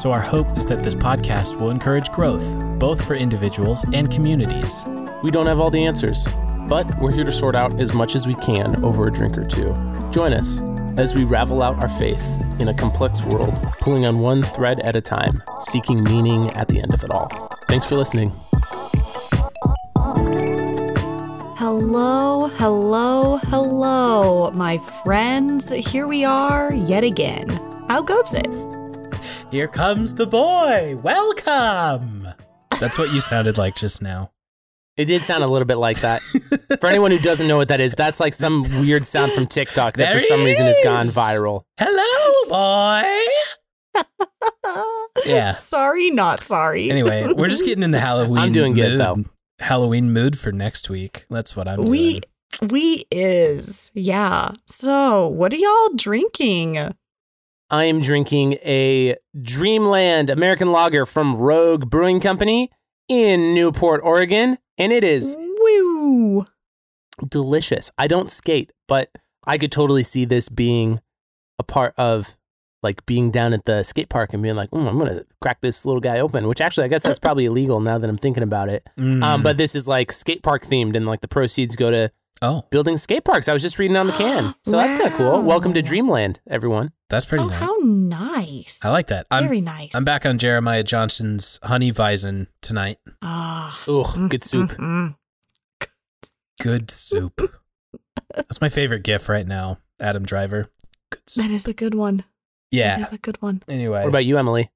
so our hope is that this podcast will encourage growth, both for individuals and communities. We don't have all the answers, but we're here to sort out as much as we can over a drink or two. Join us as we ravel out our faith in a complex world, pulling on one thread at a time, seeking meaning at the end of it all. Thanks for listening. Hello, hello, hello, my friends. Here we are yet again. How goes it? Here comes the boy! Welcome! That's what you sounded like just now. It did sound a little bit like that. for anyone who doesn't know what that is, that's like some weird sound from TikTok that There for some he reason has gone viral. Hello, boy! Yeah. Sorry, not sorry. Anyway, we're just getting in the Halloween I'm doing good, mood. though. Halloween mood for next week. That's what I'm we doing. we is. Yeah. So, what are y'all drinking? I am drinking a Dreamland American Lager from Rogue Brewing Company in Newport, Oregon, and it is Woo. delicious. I don't skate, but I could totally see this being a part of like being down at the skate park and being like, mm, I'm gonna crack this little guy open. Which actually, I guess that's probably illegal now that I'm thinking about it. Mm. Um, but this is like skate park themed, and like the proceeds go to oh, building skate parks. I was just reading on the can, so that's kind of cool. Welcome to Dreamland, everyone. that's pretty Oh, nice. how nice. I like that. I'm Very nice. I'm back on Jeremiah Johnson's Honey Weizen tonight. Ah. Ugh, good soup. Mm, Good soup. That's my favorite gif right now. Adam Driver. Good soup. That is a good one. Yeah. That is a good one. Anyway. What about you, Emily?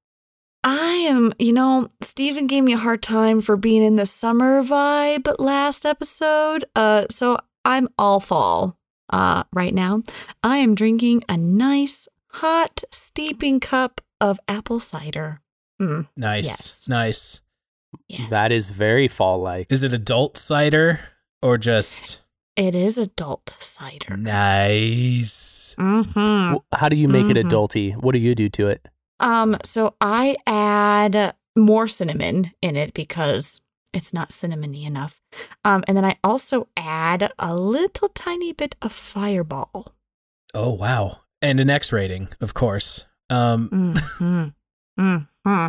I am, you know, Steven gave me a hard time for being in the summer vibe last episode. Uh, so I'm all fall uh, right now. I am drinking a nice, hot, steeping cup of apple cider. Mm, nice. Yes. Nice. yes. That is very fall like. Is it adult cider or just It is adult cider. nice? Mm-hmm. How do you make it Mhm. adulty? What do you do to it? Um, so I add more cinnamon in it because it's not cinnamony enough. Um, and then I also add a little tiny bit of fireball. Oh wow. And an X rating, of course. Um Mm-hmm. mm-hmm.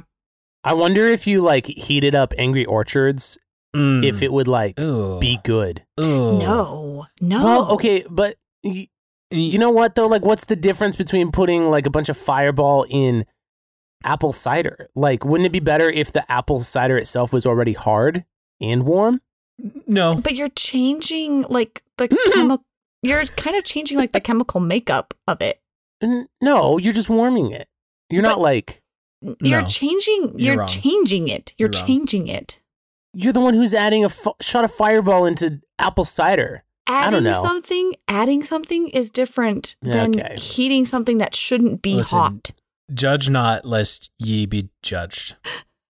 I wonder if you like heated up Angry Orchards, mm. if it would like Ooh. be good. Ooh. No, no. Well, okay, but y- you know what though? Like, what's the difference between putting like a bunch of Fireball in apple cider? Like, wouldn't it be better if the apple cider itself was already hard and warm? No. But you're changing like the chemical. You're kind of changing like the chemical makeup of it. N- No, you're just warming it. You're not like You're No. changing. You're You're, changing it. You're, You're changing it. you're the one who's adding a f- shot of Fireball into apple cider. I don't Adding know. something, adding something is different than okay. heating something that shouldn't be Listen, hot. Judge not lest ye be judged.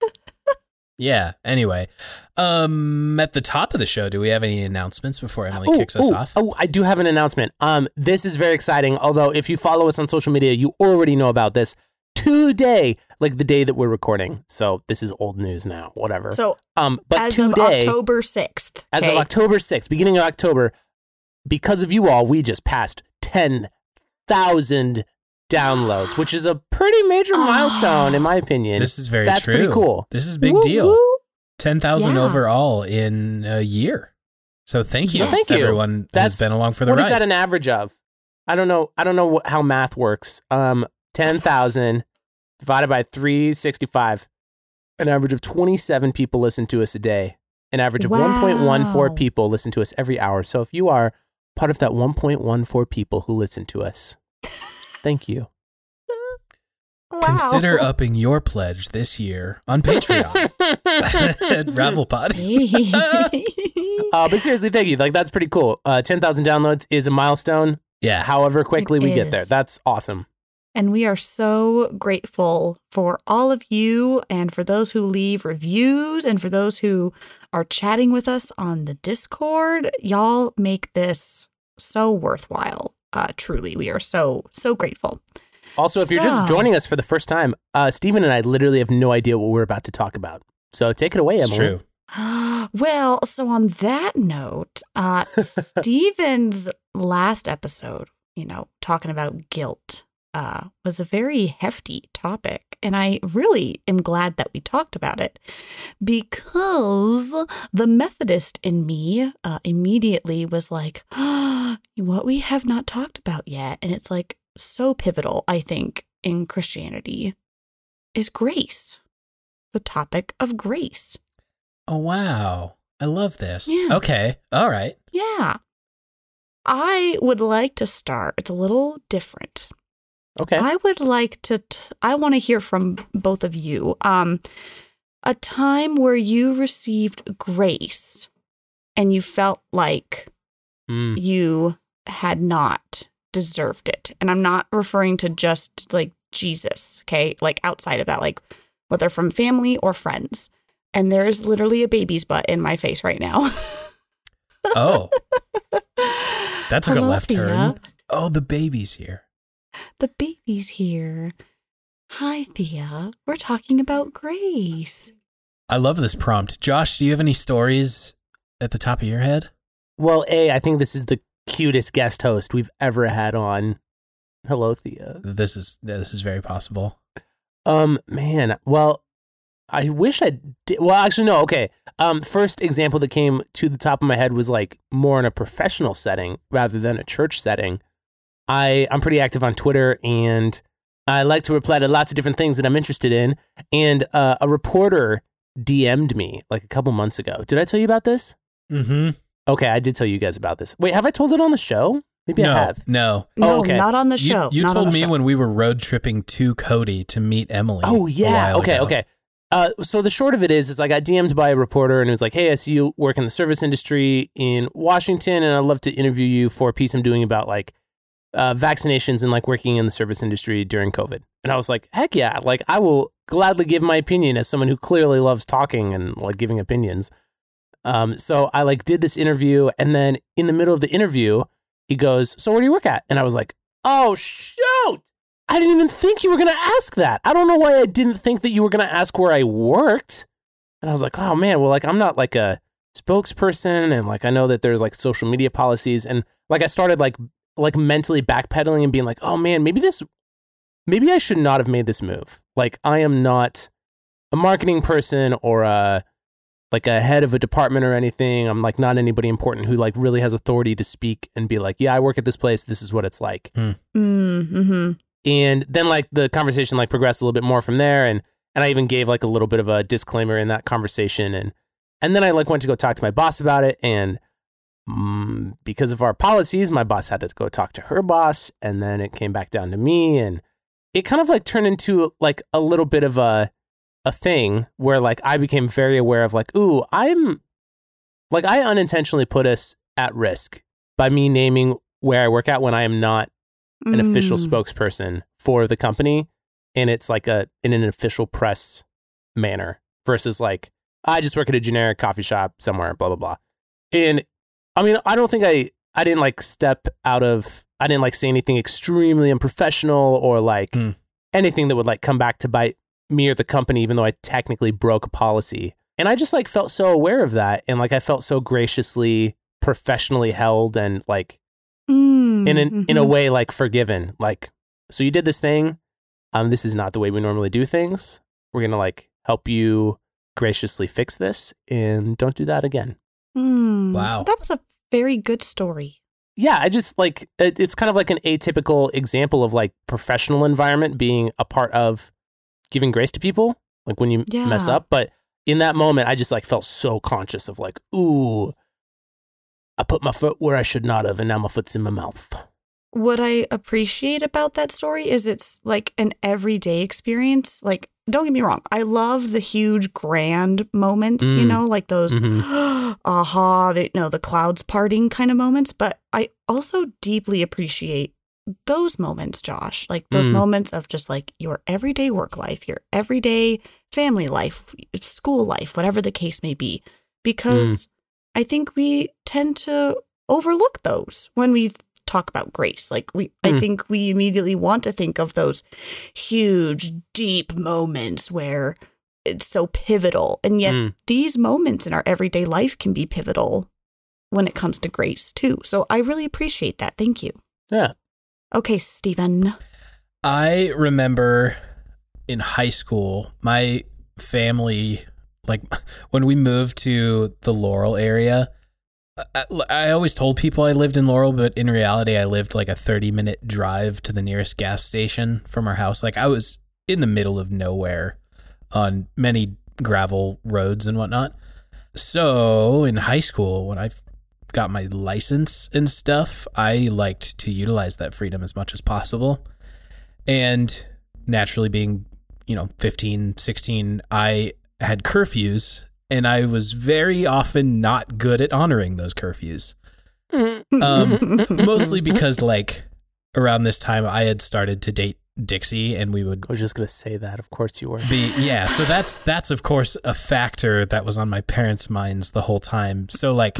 yeah. Anyway, um, at the top of the show, do we have any announcements before Emily Ooh, kicks us ooh, off? Oh, I do have an announcement. Um, this is very exciting. Although, if you follow us on social media, you already know about this. Today, like the day that we're recording, so this is old news now. Whatever. So um, but as today, of October sixth, as of October sixth, beginning of October, because of you all, we just passed ten thousand downloads, which is a pretty major Ah. milestone, in my opinion. This is very That's true. pretty cool. This is a big Woo, deal. woo. Ten thousand Yeah. overall in a year. So thank you, Yes. Thank you. everyone That's- has been along for the What is ride. What is that an average of? I don't know. I don't know what, how math works. Um, ten thousand divided by three sixty five. An average of twenty seven people listen to us a day. An average of one point one four people listen to us every hour. So if you are part of that one point one four people who listen to us, thank you. Wow. Consider upping your pledge this year on Patreon at Ravelpod. uh, but seriously, thank you. Like that's pretty cool. Uh, ten thousand downloads is a milestone. Yeah. However quickly It we get there, that's awesome. And we are so grateful for all of you and for those who leave reviews and for those who are chatting with us on the Discord. Y'all make this so worthwhile. Uh, truly, we are so, so grateful. Also, if you're just joining us for the first time, uh, Stephen and I literally have no idea what we're about to talk about. So take it away, It's Emily. true. well, so on that note, uh, Steven's last episode, you know, talking about guilt, uh, was a very hefty topic. And I really am glad that we talked about it because the Methodist in me uh, immediately was like, what we have not talked about yet. And it's like so pivotal, I think, in Christianity is grace, the topic of grace. Oh wow. I love this. Yeah. Okay. All right. Yeah. I would like to start. It's a little different. Okay. I would like to t- I want to hear from both of you. Um a time where you received grace and you felt like Mm. you had not deserved it. And I'm not referring to just like Jesus, okay? Like outside of that like whether from family or friends. And there is literally a baby's butt in my face right now. Oh, that took a left turn. Oh, the baby's here. The baby's here. Hi, Thea. We're talking about Grace. I love this prompt. Josh, do you have any stories at the top of your head? Well, A, I think this is the cutest guest host we've ever had on. Hello, Thea. This is this is very possible. Um, man, well, I wish I did. Well, actually, no. Okay. Um, first example that came to the top of my head was like more in a professional setting rather than a church setting. I I'm pretty active on Twitter and I like to reply to lots of different things that I'm interested in. And uh, a reporter DM'd me like a couple months ago. Did I tell you about this? Mm-hmm. Okay, I did tell you guys about this. Wait, have I told it on the show? Maybe no, I have. no. No, Oh, okay. not on the show. You, not on told the me show. when we were road tripping to Cody to meet Emily. Oh a yeah. while Okay. ago. Okay. Uh, so the short of it is, is I got DM'd by a reporter and it was like, "Hey, I see you work in the service industry in Washington, and I'd love to interview you for a piece I'm doing about like uh, vaccinations and like working in the service industry during COVID." And I was like, "Heck yeah! Like I will gladly give my opinion as someone who clearly loves talking and like giving opinions." Um, so I like did this interview, and then in the middle of the interview, he goes, "So where do you work at?" And I was like, "Oh shoot!" I didn't even think you were to ask that. I don't know why I didn't think that you were to ask where I worked. And I was like, oh man, well, like I'm not like a spokesperson. And like I know that there's like social media policies. And like I started like, like mentally backpedaling and being like, oh man, maybe this, maybe I should not have made this move. Like I am not a marketing person or a, like a head of a department or anything. I'm like not anybody important who like really has authority to speak and be like, yeah, I work at this place. This is what it's like. Mm-hmm. and then like the conversation like progressed a little bit more from there. And and I even gave like a little bit of a disclaimer in that conversation. And and then I like went to go talk to my boss about it. And mm, because of our policies my boss had to go talk to her boss. And then it came back down to me. And it kind of like turned into like a little bit of a a thing where like I became very aware of like ooh I'm like I unintentionally put us at risk by me naming where I work at when I am not an official Mm. spokesperson for the company and it's like a in an official press manner versus like I just work at a generic coffee shop somewhere blah blah blah. And I mean I don't think I I didn't like step out of I didn't like say anything extremely unprofessional or like Hmm. anything that would like come back to bite me or the company even though I technically broke a policy. And I just like felt so aware of that and like I felt so graciously professionally held and like Mm, in an, in a mhm. way like forgiven like so you did this thing um this is not the way we normally do things we're gonna like help you graciously fix this and don't do that again Mm. Wow. That was a very good story. yeah i just like it, it's kind of like an atypical example of like professional environment being a part of giving grace to people like when you mess up but in that moment i just like felt so conscious of like ooh i put my foot where i should not have and now my foot's in my mouth What I appreciate about that story is it's like an everyday experience. Like, don't get me wrong, I love the huge grand moments, you Mm. know, like those Mhm. aha, the, you know, the clouds parting kind of moments. But I also deeply appreciate those moments, Josh, like those Mm. moments of just like your everyday work life, your everyday family life, school life, whatever the case may be. Because I think we tend to overlook those when we talk about grace. Like we I Mm. think we immediately want to think of those huge, deep moments where it's so pivotal. And yet Mm. these moments in our everyday life can be pivotal when it comes to grace too. So I really appreciate that. Thank you. Yeah. Okay, Stephen. I remember in high school, my family, like when we moved to the Laurel area, I, I always told people I lived in Laurel, but in reality, I lived like a 30 minute drive to the nearest gas station from our house. Like I was in the middle of nowhere on many gravel roads and whatnot. So in high school, when I got my license and stuff, I liked to utilize that freedom as much as possible. And naturally, being, you know, 15, 16, I had curfews and I was very often not good at honoring those curfews. Um, mostly because, like, around this time, I had started to date Dixie and we would I was just gonna say that. Of course you were. be yeah so that's that's of course a factor that was on my parents minds the whole time so like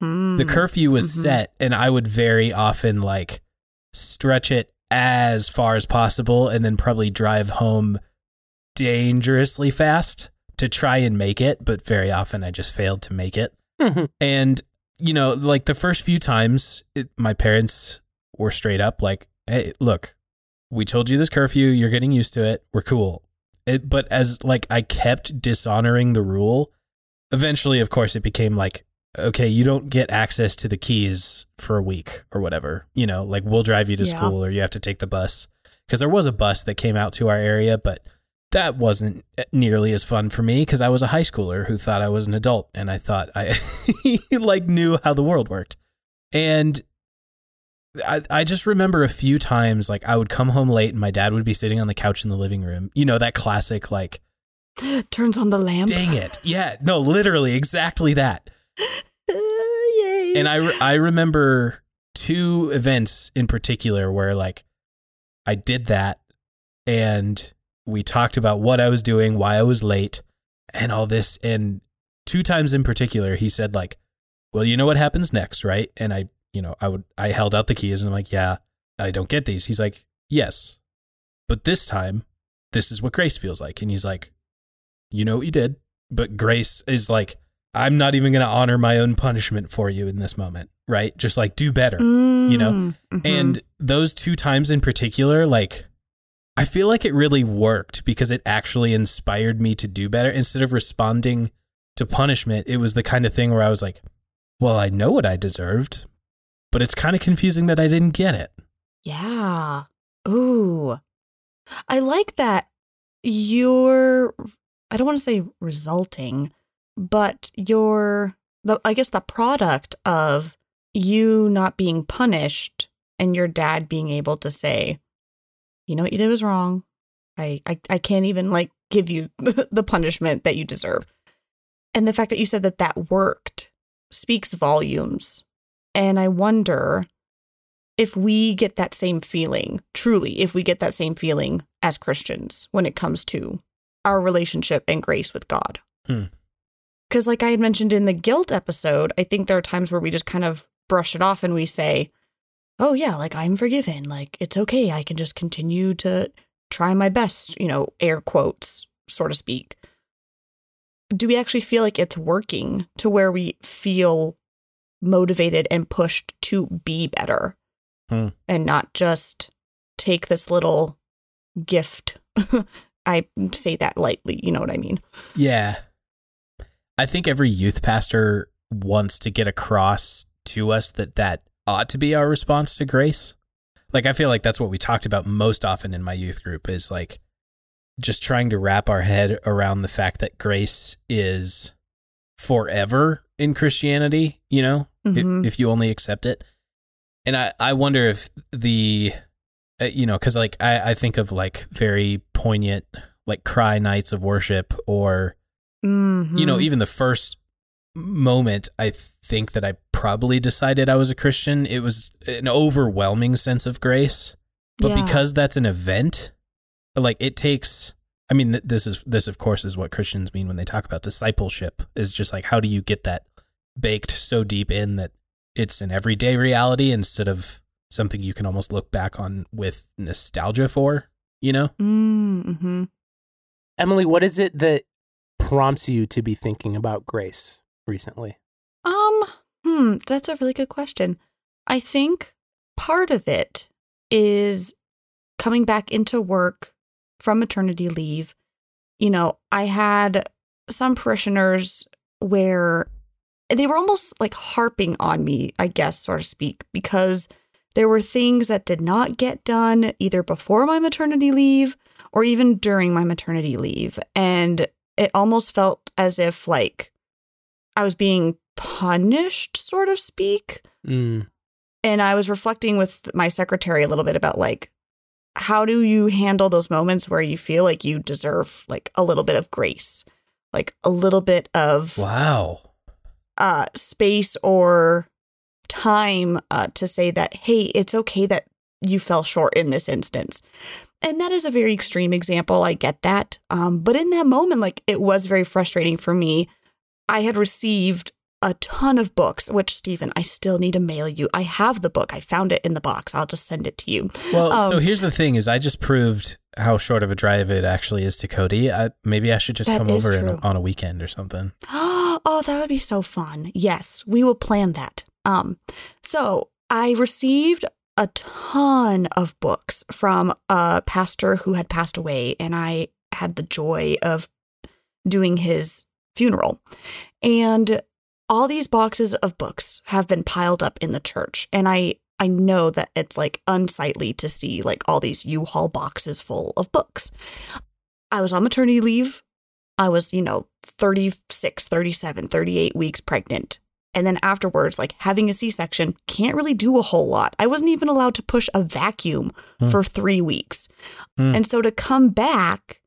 The curfew was Mhm. set and i would very often like stretch it as far as possible and then probably drive home dangerously fast to try and make it but very often i just failed to make it Mhm. and you know like the first few times it, my parents were straight up like hey look we told you this curfew you're getting used to it we're cool it, but as like i kept dishonoring the rule eventually of course it became like okay you don't get access to the keys for a week or whatever you know like we'll drive you to Yeah. school or you have to take the bus because there was a bus that came out to our area but that wasn't eh, nearly as fun for me because i was a high schooler who thought i was an adult and i thought i like knew how the world worked and I, I just remember a few times like I would come home late and my dad would be sitting on the couch in the living room. You know, that classic like, Turns on the lamp. dang it. Yeah, no, literally exactly that. Yay. And I, re- I remember two events in particular where like I did that and we talked about what I was doing, why I was late and all this. And two times in particular, he said like, well, you know what happens next, right? And I, you know, I would, I held out the keys and I'm like, yeah, I don't get these. He's like, yes, but this time, this is what grace feels like. And he's like, you know what you did, but grace is like, I'm not even going to honor my own punishment for you in this moment, right? Just like do better. you know? Mm, mhm. And those two times in particular, like, I feel like it really worked because it actually inspired me to do better. Instead of responding to punishment, it was the kind of thing where I was like, well, I know what I deserved, but it's kind of confusing that I didn't get it. Yeah. Ooh. I like that you're I don't want to say resulting, but you're the I guess the product of you not being punished and your dad being able to say, you know what you did was wrong. I I, I can't even like give you the punishment that you deserve. And the fact that you said that that worked speaks volumes. And I wonder if we get that same feeling, truly, if we get that same feeling as Christians when it comes to our relationship and grace with God. Hmm. Because, like I had mentioned in the guilt episode, I think there are times where we just kind of brush it off and we say, oh, yeah, like I'm forgiven. Like it's okay. I can just continue to try my best, you know, air quotes, so to speak. Do we actually feel like it's working to where we feel motivated and pushed to be better Hmm. and not just take this little gift? I say that lightly, you know what I mean? Yeah. I think every youth pastor wants to get across to us that that ought to be our response to grace. Like I feel like that's what we talked about most often in my youth group is like just trying to wrap our head around the fact that grace is forever in Christianity, you know, i- Mhm. if, you only accept it. And I, I wonder if the, uh, you know, because like I, I think of like very poignant, like cry nights of worship or, you know, Mhm. even the first moment I think that I probably decided I was a Christian, it was an overwhelming sense of grace. But Yeah. because that's an event, like it takes I mean this is this of course is what Christians mean when they talk about discipleship is just like how do you get that baked so deep in that it's an everyday reality instead of something you can almost look back on with nostalgia for, you know? Mm-hmm. Emily, what is it that prompts you to be thinking about grace recently? Um, hmm, that's a really good question. I think part of it is coming back into work from maternity leave. You know, I had some parishioners where they were almost like harping on me, I guess, so to speak, because there were things that did not get done either before my maternity leave or even during my maternity leave. And it almost felt as if like I was being punished, sort of speak. Mm. And I was reflecting with my secretary a little bit about like, how do you handle those moments where you feel like you deserve like a little bit of grace, like a little bit of Wow. uh, space or time uh, to say that, hey, it's okay that you fell short in this instance. And that is a very extreme example. I get that. Um, but in that moment, like it was very frustrating for me. I had received a ton of books, which, Stephen, I still need to mail you. I have the book. I found it in the box. I'll just send it to you. Well, so Um, here's the thing: is I just proved how short of a drive it actually is to Cody. I, maybe I should just come over a, on a weekend or something. Oh, that would be so fun. Yes, we will plan that. Um, so I received a ton of books from a pastor who had passed away, and I had the joy of doing his funeral. And all these boxes of books have been piled up in the church, and I I know that it's like unsightly to see like all these U-Haul boxes full of books. I was on maternity leave I was, you know, 36, 37, 38 weeks pregnant. And then afterwards, like having a C section, can't really do a whole lot. I wasn't even allowed to push a vacuum Hmm. for three weeks. Hmm. And so to come back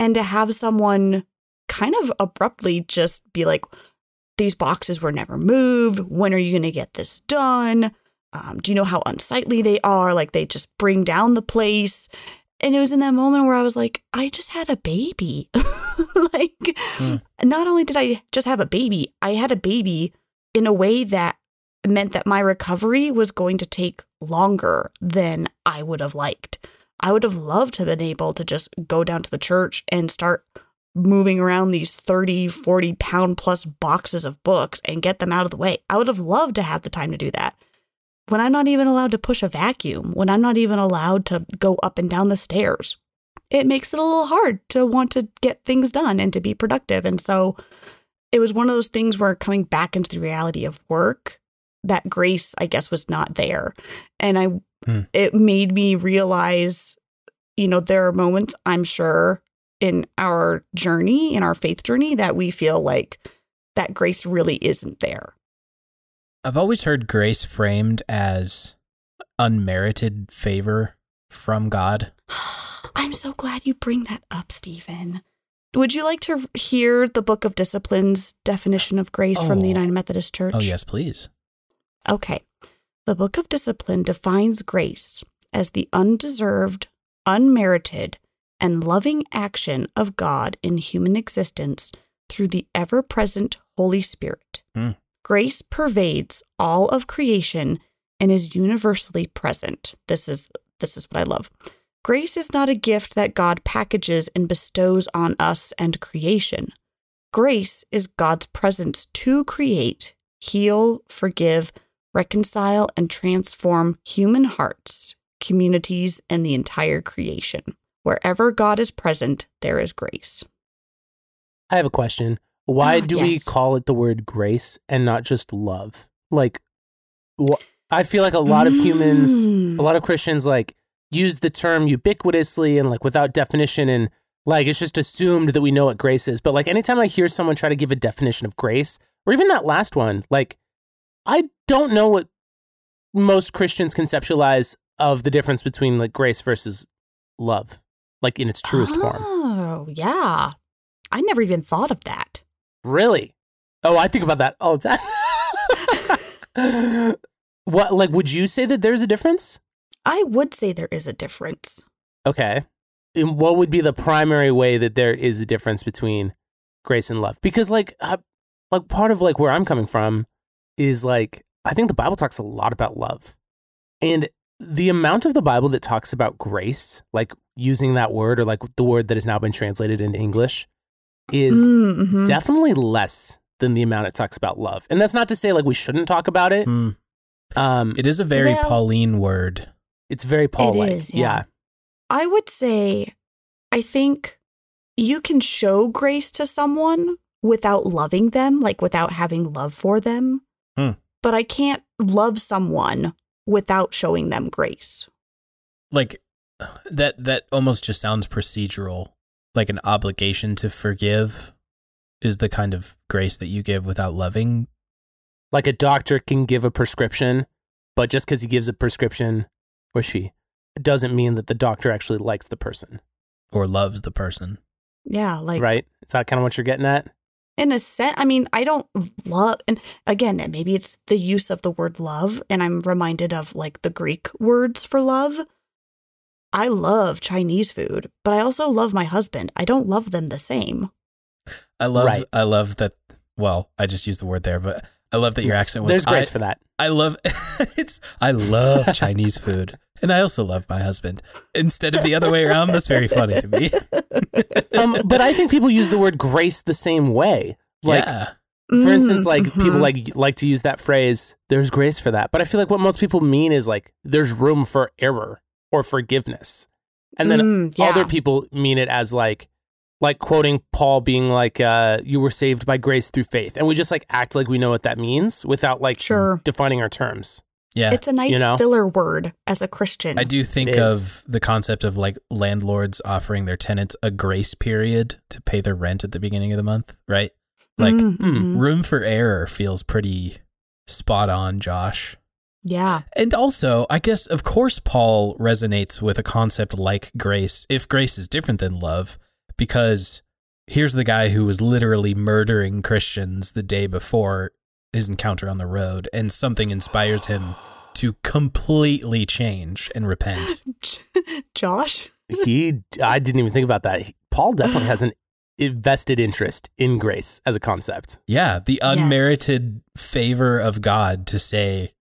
and to have someone kind of abruptly just be like, these boxes were never moved. When are you going to get this done? Um, do you know how unsightly they are? Like they just bring down the place. And it was in that moment where I was like, I just had a baby. like, Hmm. not only did I just have a baby, I had a baby in a way that meant that my recovery was going to take longer than I would have liked. I would have loved to have been able to just go down to the church and start moving around these 30, 40 pound plus boxes of books and get them out of the way. I would have loved to have the time to do that. When I'm not even allowed to push a vacuum, when I'm not even allowed to go up and down the stairs, it makes it a little hard to want to get things done and to be productive. And so it was one of those things where coming back into the reality of work, that grace, I guess, was not there. And I, Hmm. it made me realize, you know, there are moments I'm sure in our journey, in our faith journey, that we feel like that grace really isn't there. I've always heard grace framed as unmerited favor from God. I'm so glad you bring that up, Stephen. Would you like to hear the Book of Discipline's definition of grace from the Oh. United Methodist Church? Oh yes, please. Okay. The Book of Discipline defines grace as the undeserved, unmerited, and loving action of God in human existence through the ever present Holy Spirit. Hmm. Grace pervades all of creation and is universally present. This is this is what I love. Grace is not a gift that God packages and bestows on us and creation. Grace is God's presence to create, heal, forgive, reconcile, and transform human hearts, communities, and the entire creation. Wherever God is present, there is grace. I have a question. Why Ah, do we call it the word grace and not just love? Like, wh- I feel like a lot of humans, Mm. a lot of Christians, like use the term ubiquitously and like without definition, and like it's just assumed that we know what grace is. But like anytime I hear someone try to give a definition of grace, or even that last one, like I don't know what most Christians conceptualize of the difference between like grace versus love, like in its truest form. Oh, yeah. I never even thought of that. Really? Oh, I think about that all the time. what like would you say that there's a difference? I would say there is a difference. Okay. And what would be the primary way that there is a difference between grace and love? Because like I, like part of like where I'm coming from is like I think the Bible talks a lot about love. And the amount of the Bible that talks about grace, like using that word or like the word that has now been translated into English is Mhm. definitely less than the amount it talks about love. And that's not to say like we shouldn't talk about it. Hmm. Um It is a very Well- Pauline word. It's very Paul like. is, yeah. yeah. I would say, I think you can show grace to someone without loving them, like without having love for them. Hmm. But I can't love someone without showing them grace. Like that that almost just sounds procedural. Like an obligation to forgive is the kind of grace that you give without loving. Like a doctor can give a prescription, but just because he gives a prescription or she, doesn't mean that the doctor actually likes the person, or loves the person. Yeah, like right? Is that kind of what you're getting at? in a sense, I mean, I don't love, and again, maybe it's the use of the word love, and I'm reminded of like the Greek words for love. I love Chinese food, but I also love my husband. I don't love them the same. I love Right. I love that well, I just used the word there, but I love that your accent was There's grace I, for that. I love it's I love Chinese food. And I also love my husband. Instead of the other way around, that's very funny to me. Um, but I think people use the word grace the same way. Like, yeah. for instance, Mm, like people mhm. like like to use that phrase. There's grace for that, but I feel like what most people mean is like there's room for error or forgiveness, and then Mm, yeah. other people mean it as like like quoting Paul being like, uh, "You were saved by grace through faith," and we just like act like we know what that means without like Sure. defining our terms. Yeah. It's a nice You know? filler word as a Christian. I do think of the concept of like landlords offering their tenants a grace period to pay their rent at the beginning of the month, right? Like Mm, hmm, mhm. room for error feels pretty spot on, Josh. yeah. And also, I guess, of course, Paul resonates with a concept like grace, if grace is different than love, because here's the guy who was literally murdering Christians the day before his encounter on the road, and something inspires him to completely change and repent. Josh? He, I didn't even think about that. He- Paul definitely has an vested interest in grace as a concept. Yeah, the Yes. unmerited favor of God to say,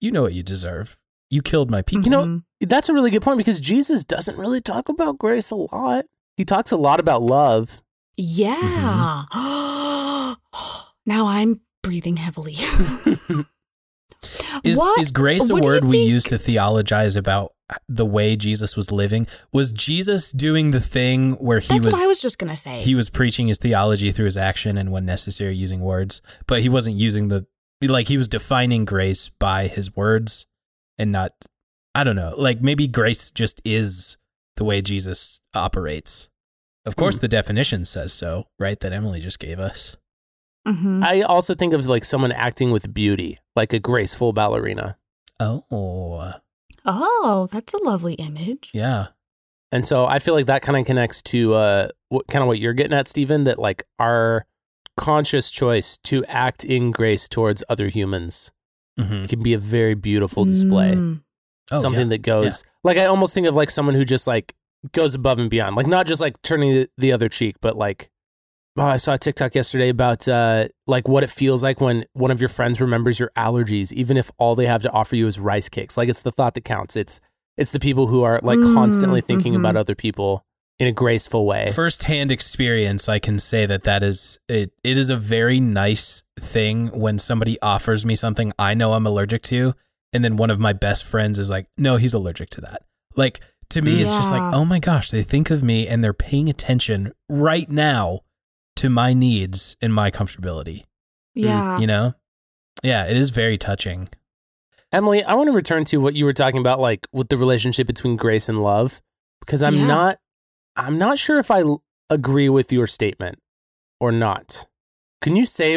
you know what you deserve. You killed my people. You know, Mhm. That's a really good point because Jesus doesn't really talk about grace a lot. He talks a lot about love. Yeah. now I'm breathing heavily. Is, What? is grace a What word we think- use to theologize about the way Jesus was living? Was Jesus doing the thing where he That's was, what I was just gonna say. he was preaching his theology through his action and when necessary using words, but he wasn't using the like he was defining grace by his words and not I don't know. Like maybe grace just is the way Jesus operates. Of course Hmm. the definition says so, right? That Emily just gave us. Mhm. I also think of like someone acting with beauty, like a graceful ballerina. Oh, Oh, that's a lovely image. yeah. And so I feel like that kind of connects to uh, what kind of what you're getting at, Stephen, that like our conscious choice to act in grace towards other humans Mhm. can be a very beautiful display. Mm. Oh, something yeah. that goes like I almost think of like someone who just like goes above and beyond, like not just like turning the- the other cheek, but like oh, I saw a TikTok yesterday about uh, like what it feels like when one of your friends remembers your allergies, even if all they have to offer you is rice cakes. Like it's the thought that counts. It's it's the people who are like Mm, constantly thinking mhm. about other people in a graceful way. First-hand experience, I can say that that is it. It is a very nice thing when somebody offers me something I know I'm allergic to, and then one of my best friends is like, "No, he's allergic to that." Like to me, it's just like, "Oh my gosh, they think of me and they're paying attention right now to my needs and my comfortability." Mm, yeah. You know? Yeah, it is very touching. Emily, I want to return to what you were talking about, like with the relationship between grace and love, because I'm Yeah. not, I'm not sure if I l- agree with your statement or not. Can you say,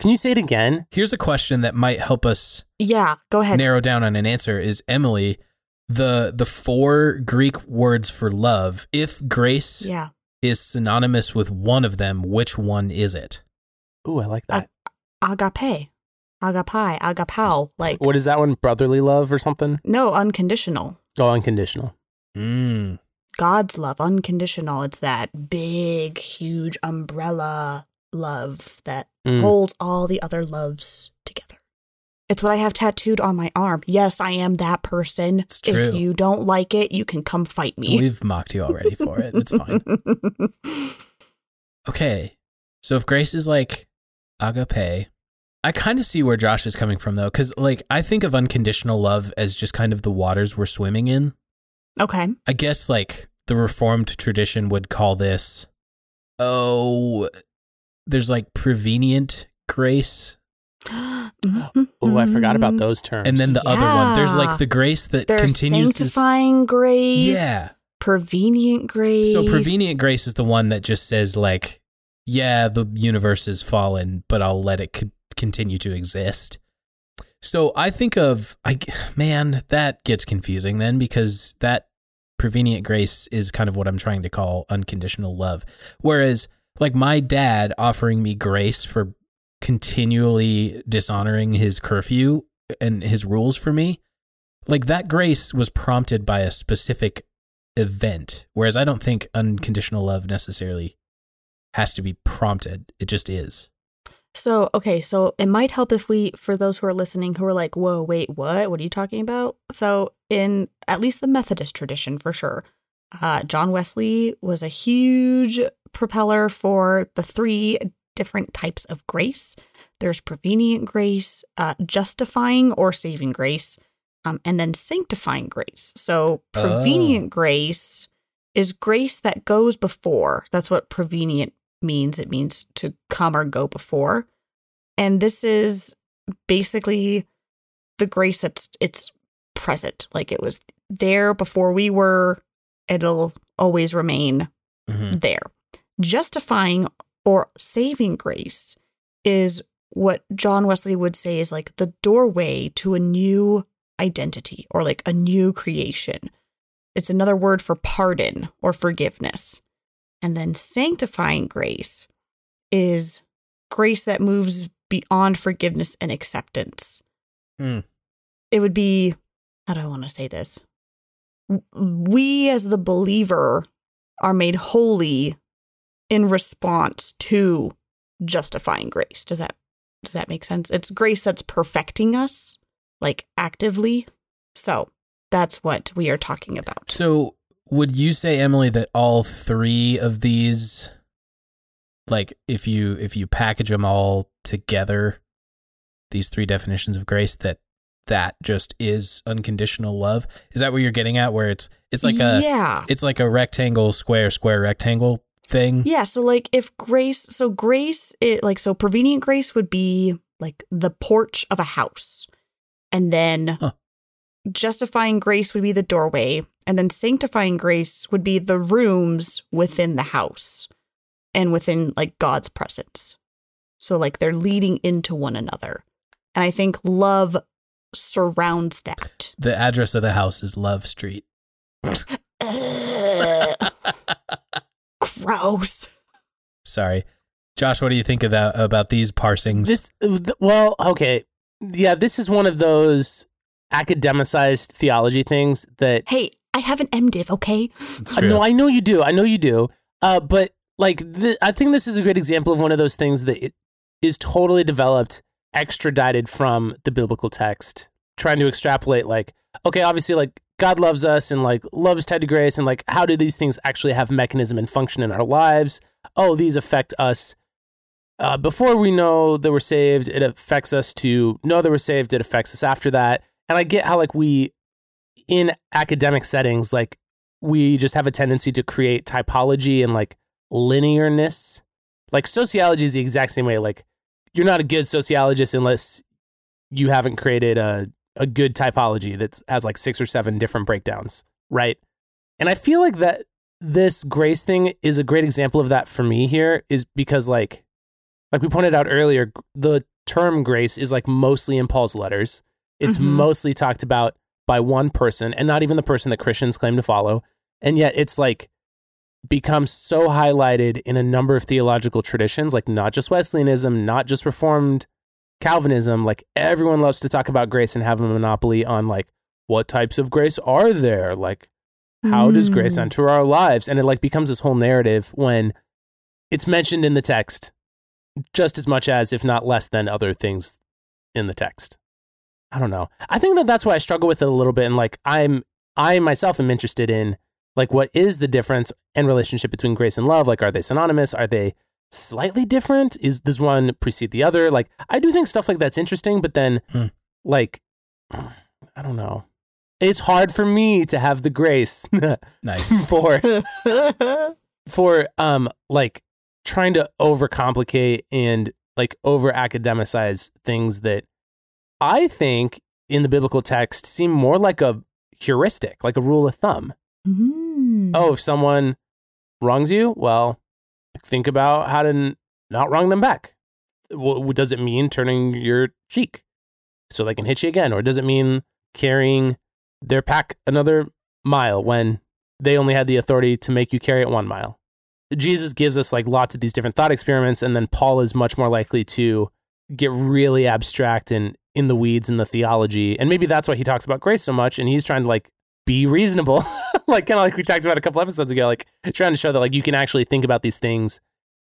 can you say it again? Here's a question that might help us Yeah. Go ahead. narrow down on an answer is Emily the the four Greek words for love if grace yeah. Is synonymous with one of them which one is it Ooh, I like that. agape, agapai, agapao. Like What is that one? Brotherly love or something? no, unconditional. Oh, unconditional. Mm. God's love, unconditional. It's that big, huge umbrella love that Mm. holds all the other loves together. It's what I have tattooed on my arm. Yes, I am that person. It's true. If you don't like it, you can come fight me. We've mocked you already for it. It's fine. Okay. So if grace is like agape, I kind of see where Josh is coming from though, because like I think of unconditional love as just kind of the waters we're swimming in. okay. I guess like the Reformed tradition would call this, oh, there's like prevenient grace. Oh, I forgot about those terms. And then the other one, there's like the grace that There's continues to. sanctifying grace. Yeah. Prevenient grace. So prevenient grace is the one that just says like, yeah, the universe is fallen, but I'll let it co- continue to exist. So I think of I man, that gets confusing then because that prevenient grace is kind of what I'm trying to call unconditional love. Whereas like my dad offering me grace for continually dishonoring his curfew and his rules for me, like that grace was prompted by a specific event. Whereas I don't think unconditional love necessarily has to be prompted. It just is. So, okay, so it might help if we, for those who are listening who are like, whoa, wait, what? What are you talking about? So, in at least the Methodist tradition, for sure, uh, John Wesley was a huge propeller for the three different types of grace there's prevenient grace, uh, justifying or saving grace, um, and then sanctifying grace. So, Oh. prevenient grace is grace that goes before. That's what prevenient means. It means to come or go before. And this is basically the grace that's it's present. Like it was there before we were, it'll always remain Mhm. there. Justifying or saving grace is what John Wesley would say is like the doorway to a new identity or like a new creation. It's another word for pardon or forgiveness. And then sanctifying grace is grace that moves beyond forgiveness and acceptance. Hmm. It would be, how do I want to say this? We as the believer are made holy in response to justifying grace. Does that does that make sense? It's grace that's perfecting us, like actively. So that's what we are talking about. So, would you say, Emily, that all three of these, like, if you if you package them all together, these three definitions of grace, that that just is unconditional love? Is that what you're getting at? Where it's it's like a yeah. it's like a rectangle, square, square, rectangle thing. Yeah, so like if grace, so grace, it like so prevenient grace would be like the porch of a house, and then Huh. justifying grace would be the doorway, and then sanctifying grace would be the rooms within the house, and within like God's presence. So like they're leading into one another, and I think love surrounds that. The address of the house is Love Street. gross. Sorry, Josh. What do you think of that about these parsings? This well, okay, yeah. This is one of those academicized theology things that Hey, I have an MDiv, okay? It's Uh, no, I know you do. I know you do. Uh, but like, th- I think this is a great example of one of those things that it is totally developed, extradited from the biblical text, trying to extrapolate. Like, okay, obviously, like God loves us, and like loves is tied grace, and like how do these things actually have mechanism and function in our lives? Oh, these affect us. Uh, before we know that we're saved, it affects us to know that we're saved. It affects us after that. And I get how like we in academic settings, like we just have a tendency to create typology and like linearness. Like sociology is the exact same way. Like you're not a good sociologist unless you haven't created a, a good typology that has like six or seven different breakdowns, right? And I feel like that this grace thing is a great example of that for me here is because like like we pointed out earlier, the term grace is like mostly in Paul's letters. It's Mhm. mostly talked about by one person and not even the person that Christians claim to follow. And yet it's like become so highlighted in a number of theological traditions, like not just Wesleyanism, not just Reformed Calvinism, like everyone loves to talk about grace and have a monopoly on like what types of grace are there? Like how does grace Mm. enter our lives? And it like becomes this whole narrative when it's mentioned in the text just as much as if not less than other things in the text. I don't know. I think that that's why I struggle with it a little bit and like I'm I myself am interested in like what is the difference and relationship between grace and love? Like are they synonymous? Are they slightly different? Is does one precede the other? Like I do think stuff like that's interesting, but then Hmm. like I don't know. It's hard for me to have the grace Nice. for for um like trying to overcomplicate and like over academicize things that I think in the biblical text seem more like a heuristic, like a rule of thumb. Mm. Oh, if someone wrongs you, well, think about how to not wrong them back. Well, does it mean turning your cheek so they can hit you again, or does it mean carrying their pack another mile when they only had the authority to make you carry it one mile? Jesus gives us like lots of these different thought experiments, and then Paul is much more likely to get really abstract and in the weeds in the theology, and maybe that's why he talks about grace so much, and he's trying to like be reasonable, like kind of like we talked about a couple episodes ago, like trying to show that like you can actually think about these things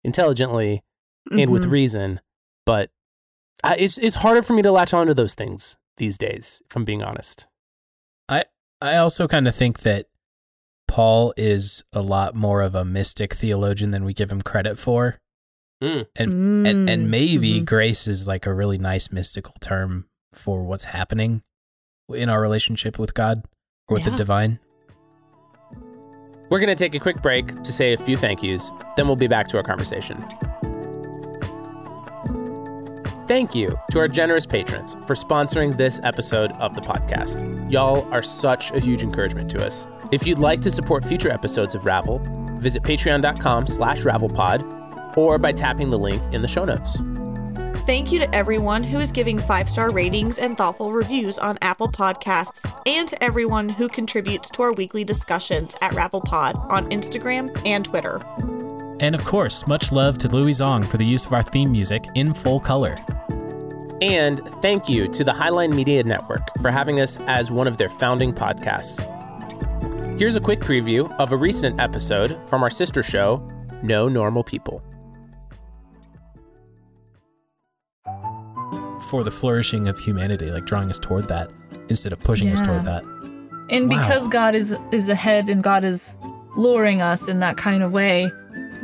intelligently and with Mhm. reason, but I, it's it's harder for me to latch onto those things these days, if I'm being honest. I I also kind of think that Paul is a lot more of a mystic theologian than we give him credit for. Mm. And and, and Mm. maybe Mhm. grace is like a really nice mystical term for what's happening in our relationship with God or with the divine. We're going to take a quick break to say a few thank yous, then we'll be back to our conversation. Thank you to our generous patrons for sponsoring this episode of the podcast. Y'all are such a huge encouragement to us. If you'd like to support future episodes of Ravel, visit patreon.com slash ravelpod or by tapping the link in the show notes. Thank you to everyone who is giving five star ratings and thoughtful reviews on Apple Podcasts, and to everyone who contributes to our weekly discussions at RavelPod on Instagram and Twitter. And of course, much love to Louie Zong for the use of our theme music in full color. And thank you to the Highline Media Network for having us as one of their founding podcasts. Here's a quick preview of a recent episode from our sister show, No Normal People. For the flourishing of humanity, like drawing us toward that instead of pushing us toward that. And Wow. because God is is ahead and God is luring us in that kind of way,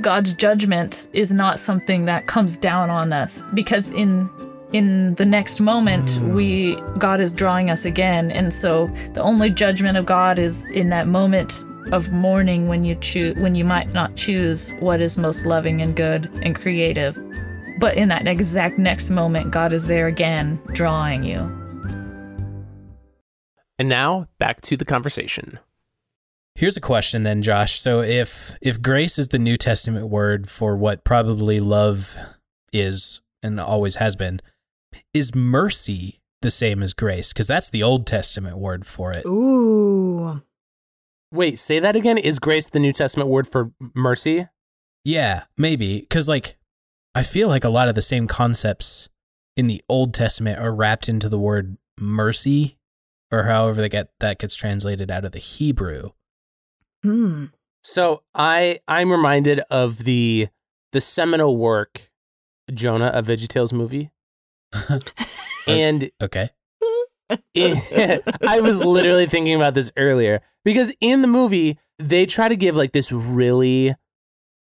God's judgment is not something that comes down on us because in in the next moment hmm. we God is drawing us again and so the only judgment of God is in that moment of mourning when you choose when you might not choose what is most loving and good and creative but in that exact next moment God is there again drawing you And now, back to the conversation. Here's a question then, Josh. So if if grace is the New Testament word for what probably love is and always has been, is mercy the same as grace? Because that's the Old Testament word for it. Ooh. Wait, say that again. Is grace the New Testament word for mercy? Yeah, maybe. Because like I feel like a lot of the same concepts in the Old Testament are wrapped into the word mercy, or however they get that gets translated out of the Hebrew. Hmm. So I I'm reminded of the the seminal work Jonah a VeggieTales movie. and Okay. in- I was literally thinking about this earlier because in the movie they try to give like this really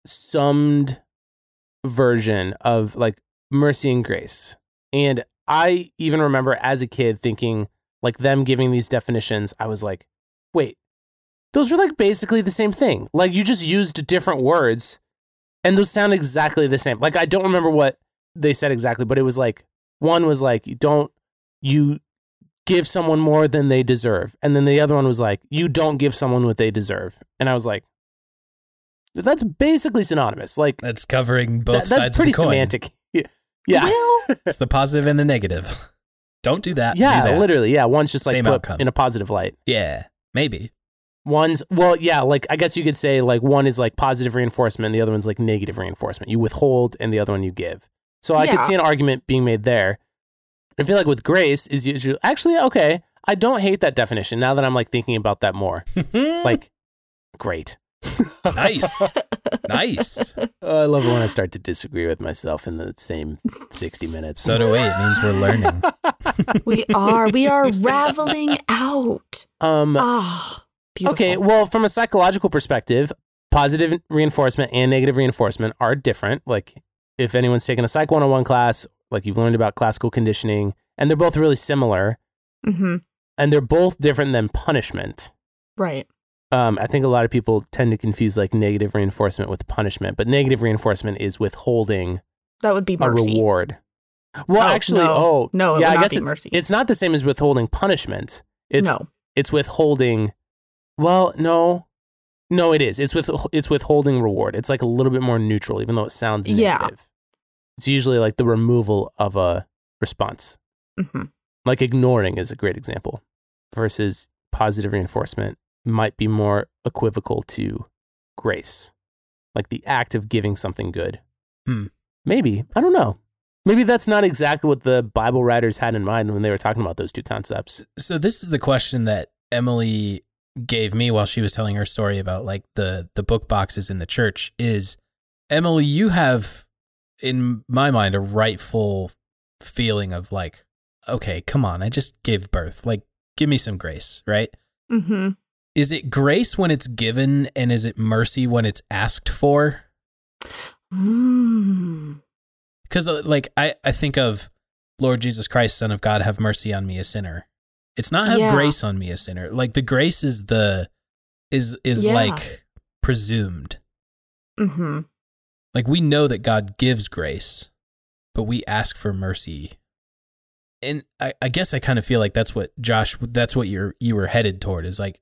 summed version of like mercy and grace. And I even remember as a kid thinking like them giving these definitions, I was like, wait, those are like basically the same thing. Like you just used different words and those sound exactly the same. Like I don't remember what they said exactly, but it was like one was like, don't you give someone more than they deserve. And then the other one was like, you don't give someone what they deserve. And I was like, that's basically synonymous. Like That's covering both that- sides that's pretty of the coin. semantic. Yeah. It's the positive and the negative. Don't do that. do Yeah, that. literally. Yeah. One's just like Same put outcome. in a positive light. Yeah, maybe. One's well, yeah, like I guess you could say like one is like positive reinforcement, the other one's like negative reinforcement. You withhold and the other one you give. So I could see an argument being made there. I feel like with grace is usually actually okay. I don't hate that definition now that I'm like thinking about that more. like, great. Nice, nice. Oh, I love it when I start to disagree with myself in the same 60 minutes. So do we. It means we're learning. We are. We are raveling out. um, Ah, beautiful. okay, well, from a psychological perspective, positive reinforcement and negative reinforcement are different. Like, if anyone's taken a Psych 101 class, like you've learned about classical conditioning, and they're both really similar, hmm and they're both different than punishment. Right. Um, I think a lot of people tend to confuse like negative reinforcement with punishment, but negative reinforcement is withholding That would be mercy. a reward. Well, Oh, actually, no. oh No, yeah, I guess it's, mercy. it's not the same as withholding punishment. It's no. it's withholding. Well, no, no, it is. It's with it's withholding reward. It's like a little bit more neutral, even though it sounds Yeah. negative. It's usually like the removal of a response. hmm Like ignoring is a great example, versus positive reinforcement might be more equivocal to grace, like the act of giving something good. Hmm. Maybe. I don't know. Maybe that's not exactly what the Bible writers had in mind when they were talking about those two concepts. So this is the question that Emily gave me while she was telling her story about like the the book boxes in the church is Emily you have in my mind a rightful feeling of like okay come on I just gave birth like give me some grace right hmm is it grace when it's given and is it mercy when it's asked for Mm. because like I, I think of lord jesus christ son of god have mercy on me a sinner it's not have Yeah. grace on me a sinner like the grace is the is is Yeah. like presumed hmm like we know that god gives grace but we ask for mercy and i, I guess i kind of feel like that's what josh that's what you're you were headed toward is like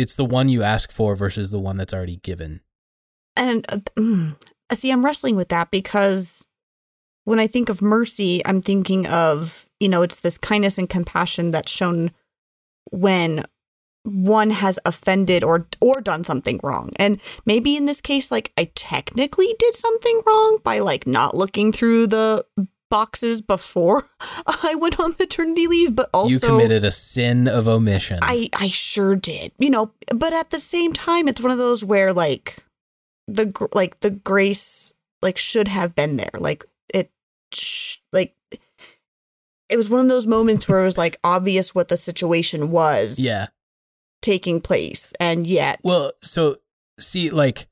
it's the one you ask for versus the one that's already given And uh, mm, see, I'm wrestling with that because when I think of mercy, I'm thinking of, you know, it's this kindness and compassion that's shown when one has offended or or done something wrong. And maybe in this case like I technically did something wrong by like not looking through the boxes before I went on maternity leave, but also you committed a sin of omission I I sure did. You know, but at the same time it's one of those where like the like the grace like should have been there. Like it sh- like it was one of those moments where it was like obvious what the situation was yeah taking place and yet Well, so see, like,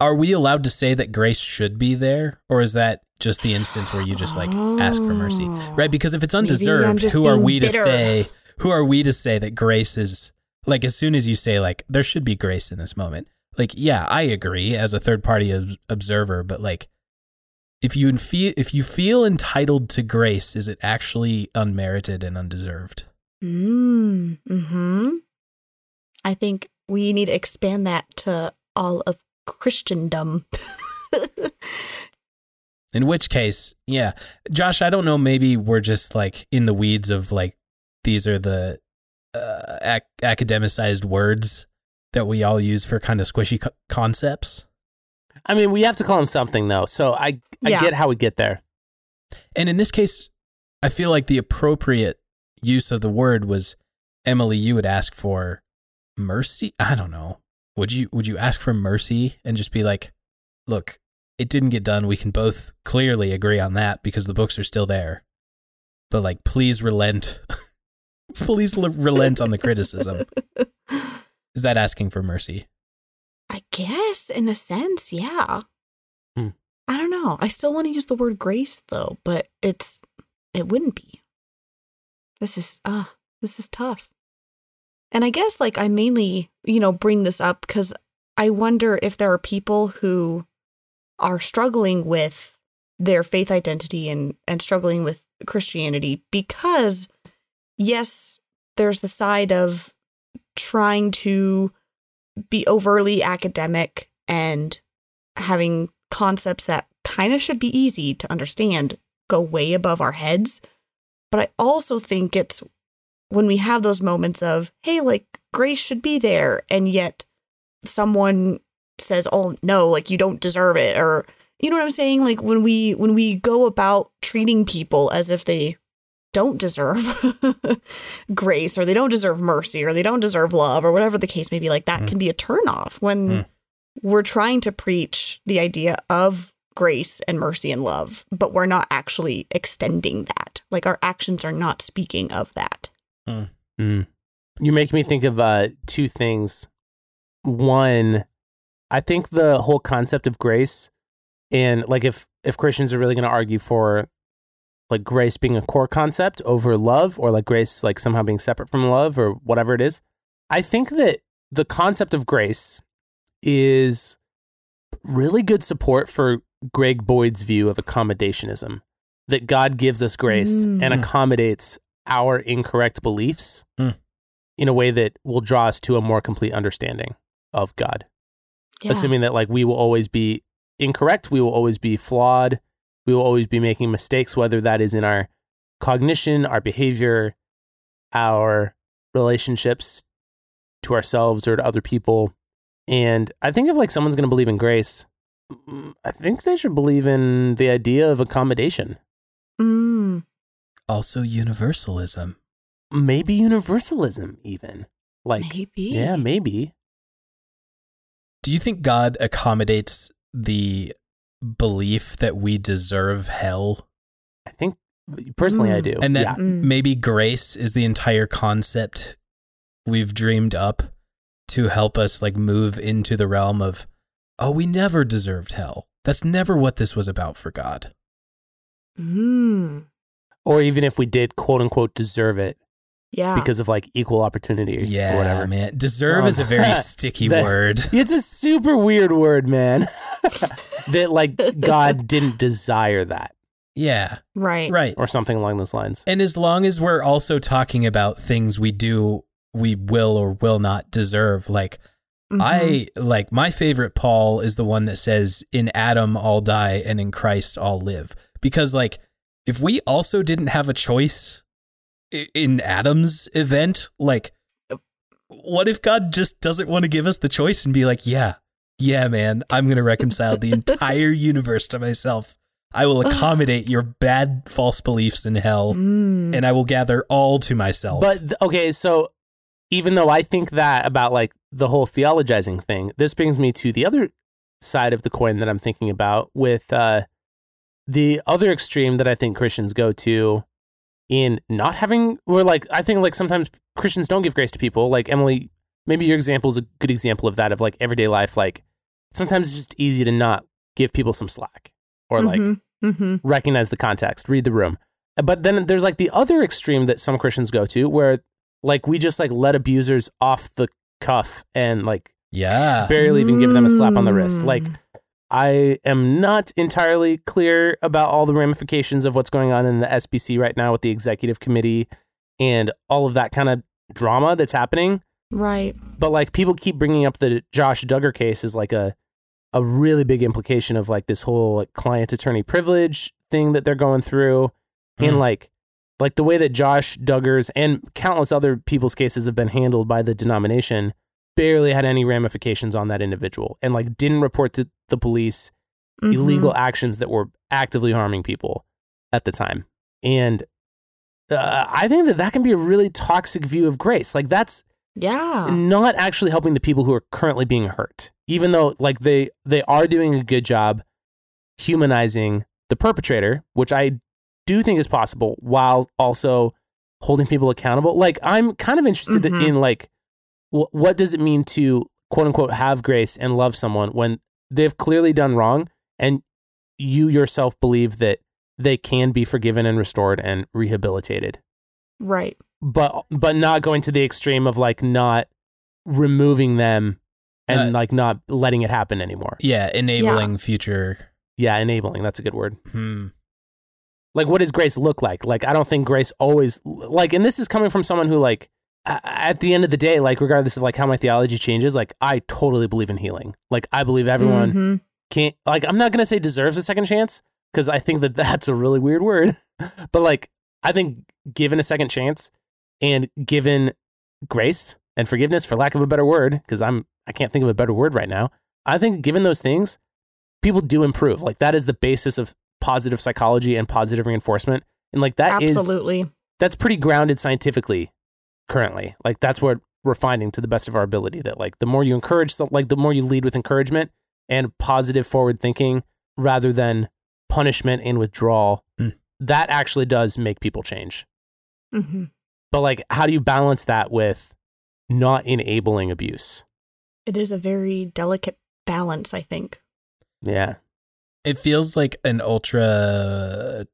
are we allowed to say that grace should be there, or is that just the instance where you just like ask for mercy, Oh. right? Because if it's undeserved, who are we to say? Who are we to say that grace is like? As soon as you say like there should be grace in this moment, like yeah, I agree as a third party ob- observer, but like. If you feel if you feel entitled to grace, is it actually unmerited and undeserved? Mm, hmm I think we need to expand that to all of Christendom. In which case, yeah, Josh, I don't know. Maybe we're just like in the weeds of like these are the uh, ac- academicized words that we all use for kind of squishy co- concepts. I mean, we have to call them something though. So I I Yeah. get how we get there. And in this case, I feel like the appropriate use of the word was Emily. You would ask for mercy. I don't know. Would you would you ask for mercy and just be like, look, it didn't get done. We can both clearly agree on that because the books are still there. But like, please relent. please l- relent on the criticism. Is that asking for mercy? I guess, in a sense, yeah. Hmm. I don't know. I still want to use the word grace though, but it's it wouldn't be. This is uh this is tough. And I guess like I mainly, you know, bring this up because I wonder if there are people who are struggling with their faith identity and and struggling with Christianity because yes, there's the side of trying to be overly academic and having concepts that kind of should be easy to understand go way above our heads. But I also think it's when we have those moments of, hey, like grace should be there, and yet someone says, oh, no, like you don't deserve it, or you know what I'm saying? Like when we when we go about treating people as if they don't deserve grace or they don't deserve mercy or they don't deserve love or whatever the case may be. Like that Mm. can be a turnoff when Mm. we're trying to preach the idea of grace and mercy and love, but we're not actually extending that. Like our actions are not speaking of that. Mm. You make me think of uh, two things. One, I think the whole concept of grace, and like if if Christians are really going to argue for like grace being a core concept over love, or like grace like somehow being separate from love, or whatever it is, I think that the concept of grace is really good support for Greg Boyd's view of accommodationism. That God gives us grace and Mm. accommodates our incorrect beliefs Mm. in a way that will draw us to a more complete understanding of God. Yeah. Assuming that like we will always be incorrect, we will always be flawed, we will always be making mistakes, whether that is in our cognition, our behavior, our relationships to ourselves or to other people. And I think if like someone's going to believe in grace, mm, I think they should believe in the idea of accommodation. Mm. Also, universalism. Maybe universalism, even. Like, Maybe. yeah, maybe. Do you think God accommodates the belief that we deserve hell? I think personally, I Mm. do. And that yeah. Mm. maybe grace is the entire concept we've dreamed up to help us like move into the realm of, oh, we never deserved hell. That's never what this was about for God. Mm. or even if we did quote unquote deserve it Yeah. because of like equal opportunity Yeah, or whatever. man. Deserve Um, is a very sticky that- word. It's a super weird word, man. that like God didn't desire that Yeah, right. right. or something along those lines. And as long as we're also talking about things we do, we will or will not deserve, like Mhm. I like my favorite Paul is the one that says, In Adam all die and in Christ all live. Because, like, if we also didn't have a choice i- in Adam's event, like, what if God just doesn't want to give us the choice and be like, Yeah, yeah, man, I'm going to reconcile the entire universe to myself. I will accommodate your bad false beliefs in hell Mm. and I will gather all to myself. But okay, so even though I think that about like the whole theologizing thing, this brings me to the other side of the coin that I'm thinking about with uh, the other extreme that I think Christians go to in not having, or like, I think like sometimes Christians don't give grace to people. Like, Emily, maybe your example is a good example of that, of like everyday life. Like, sometimes it's just easy to not give people some slack or like, Mhm. Mhm. recognize the context, read the room. But then there's like the other extreme that some Christians go to where like we just like let abusers off the cuff and like yeah. barely even give them a slap on the wrist. Like Mm. I am not entirely clear about all the ramifications of what's going on in the SBC right now with the executive committee and all of that kind of drama that's happening. Right. But like people keep bringing up the Josh Duggar case as like a a really big implication of like this whole like client attorney privilege thing that they're going through and Mhm. like like the way that Josh Duggar's and countless other people's cases have been handled by the denomination barely had any ramifications on that individual and like didn't report to the police Mhm. illegal actions that were actively harming people at the time. And uh, I think that that can be a really toxic view of grace. Like that's Yeah. not actually helping the people who are currently being hurt even though like they they are doing a good job humanizing the perpetrator which i do think is possible while also holding people accountable like i'm kind of interested Mhm. in like wh- what does it mean to quote unquote have grace and love someone when they've clearly done wrong and you yourself believe that they can be forgiven and restored and rehabilitated Right. but but not going to the extreme of like not removing them and Uh, like not letting it happen anymore. Yeah, enabling future. Yeah, enabling. That's a good word. Hmm. Like, what does grace look like? Like, I don't think grace always like, and this is coming from someone who like, a- at the end of the day, like, regardless of like how my theology changes, like, I totally believe in healing. Like, I believe everyone Mhm. can't like I'm not gonna say deserves a second chance because I think that that's a really weird word, but like I think given a second chance and given grace and forgiveness, for lack of a better word, because I'm I can't think of a better word right now. I think given those things, people do improve. Like that is the basis of positive psychology and positive reinforcement, and like that is Absolutely. that's pretty grounded scientifically currently. Like that's what we're finding to the best of our ability that like the more you encourage some, like the more you lead with encouragement and positive forward thinking rather than punishment and withdrawal, Mm. that actually does make people change. Mm-hmm. But like how do you balance that with not enabling abuse? It is a very delicate balance, I think. Yeah. It feels like an ultra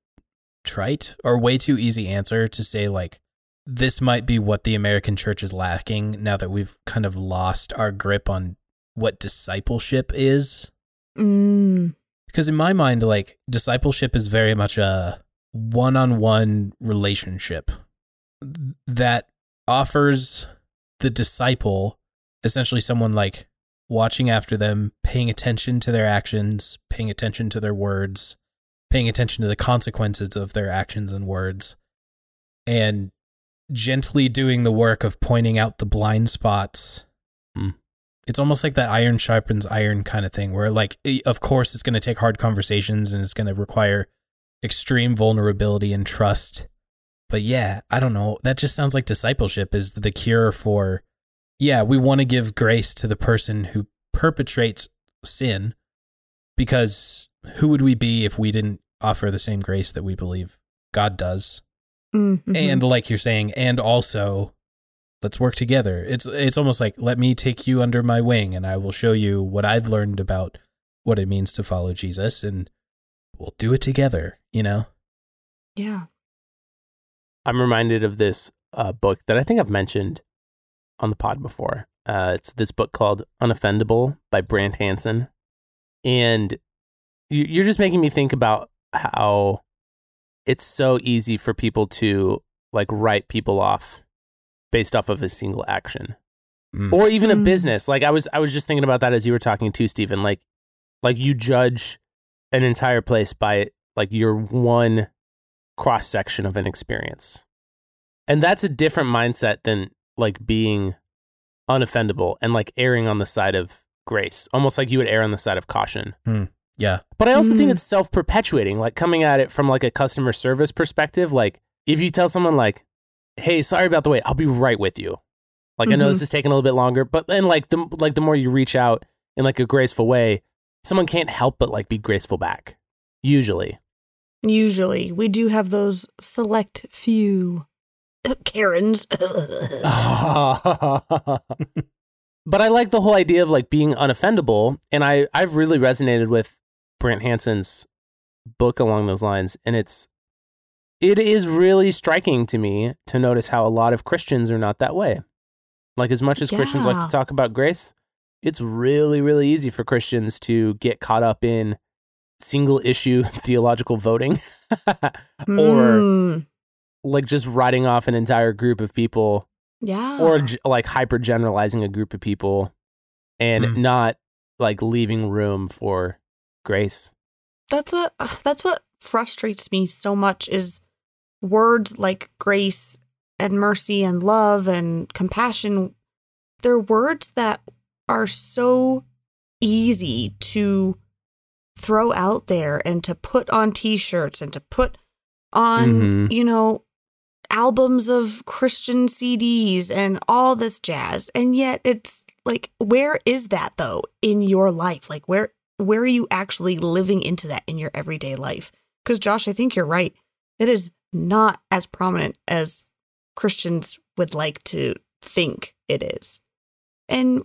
trite or way too easy answer to say like this might be what the American church is lacking now that we've kind of lost our grip on what discipleship is. Mm. Because in my mind, like discipleship is very much a one on one relationship that offers the disciple essentially someone like watching after them, paying attention to their actions, paying attention to their words, paying attention to the consequences of their actions and words, and gently doing the work of pointing out the blind spots. Hmm. It's almost like that iron sharpens iron kind of thing, where, like, of course, it's going to take hard conversations and it's going to require extreme vulnerability and trust. But yeah, I don't know. That just sounds like discipleship is the cure for yeah, we want to give grace to the person who perpetrates sin because who would we be if we didn't offer the same grace that we believe God does? Mhm. And like you're saying, and also let's work together. It's it's almost like let me take you under my wing and I will show you what I've learned about what it means to follow Jesus and we'll do it together, you know? yeah. I'm reminded of this uh, book that I think I've mentioned on the pod before. Uh, it's this book called Unoffendable by Brant Hansen. And you're just making me think about how it's so easy for people to like write people off based off of a single action Mm. or even a Mm. business. Like I was, I was just thinking about that as you were talking too, Stephen. Like, like you judge an entire place by like your one cross section of an experience, and that's a different mindset than like being unoffendable and like erring on the side of grace, almost like you would err on the side of caution. Yeah. But I also think Mm. it's self perpetuating, like coming at it from like a customer service perspective. Like if you tell someone like, "Hey, sorry about the wait, I'll be right with you." Like I know this is taking a little bit longer, but then like the like the more you reach out in like a graceful way, someone can't help but like be graceful back. Usually, Usually, we do have those select few Karens. but I like the whole idea of like being unoffendable, and I I've really resonated with Brant Hansen's book along those lines, and it's it is really striking to me to notice how a lot of Christians are not that way. Like as much as Christians like to talk about grace, it's really really easy for Christians to get caught up in single issue theological voting or Mm, like just writing off an entire group of people yeah. or like hyper generalizing a group of people and Mm. not like leaving room for grace. that's what ugh, that's what frustrates me so much is words like grace and mercy and love and compassion they're words that are so easy to throw out there and to put on t-shirts and to put on Mhm. you know albums of christian cds and all this jazz and yet it's like where is that though in your life like where where are you actually living into that in your everyday life? Because josh i think you're right. It is not as prominent as christians would like to think it is. And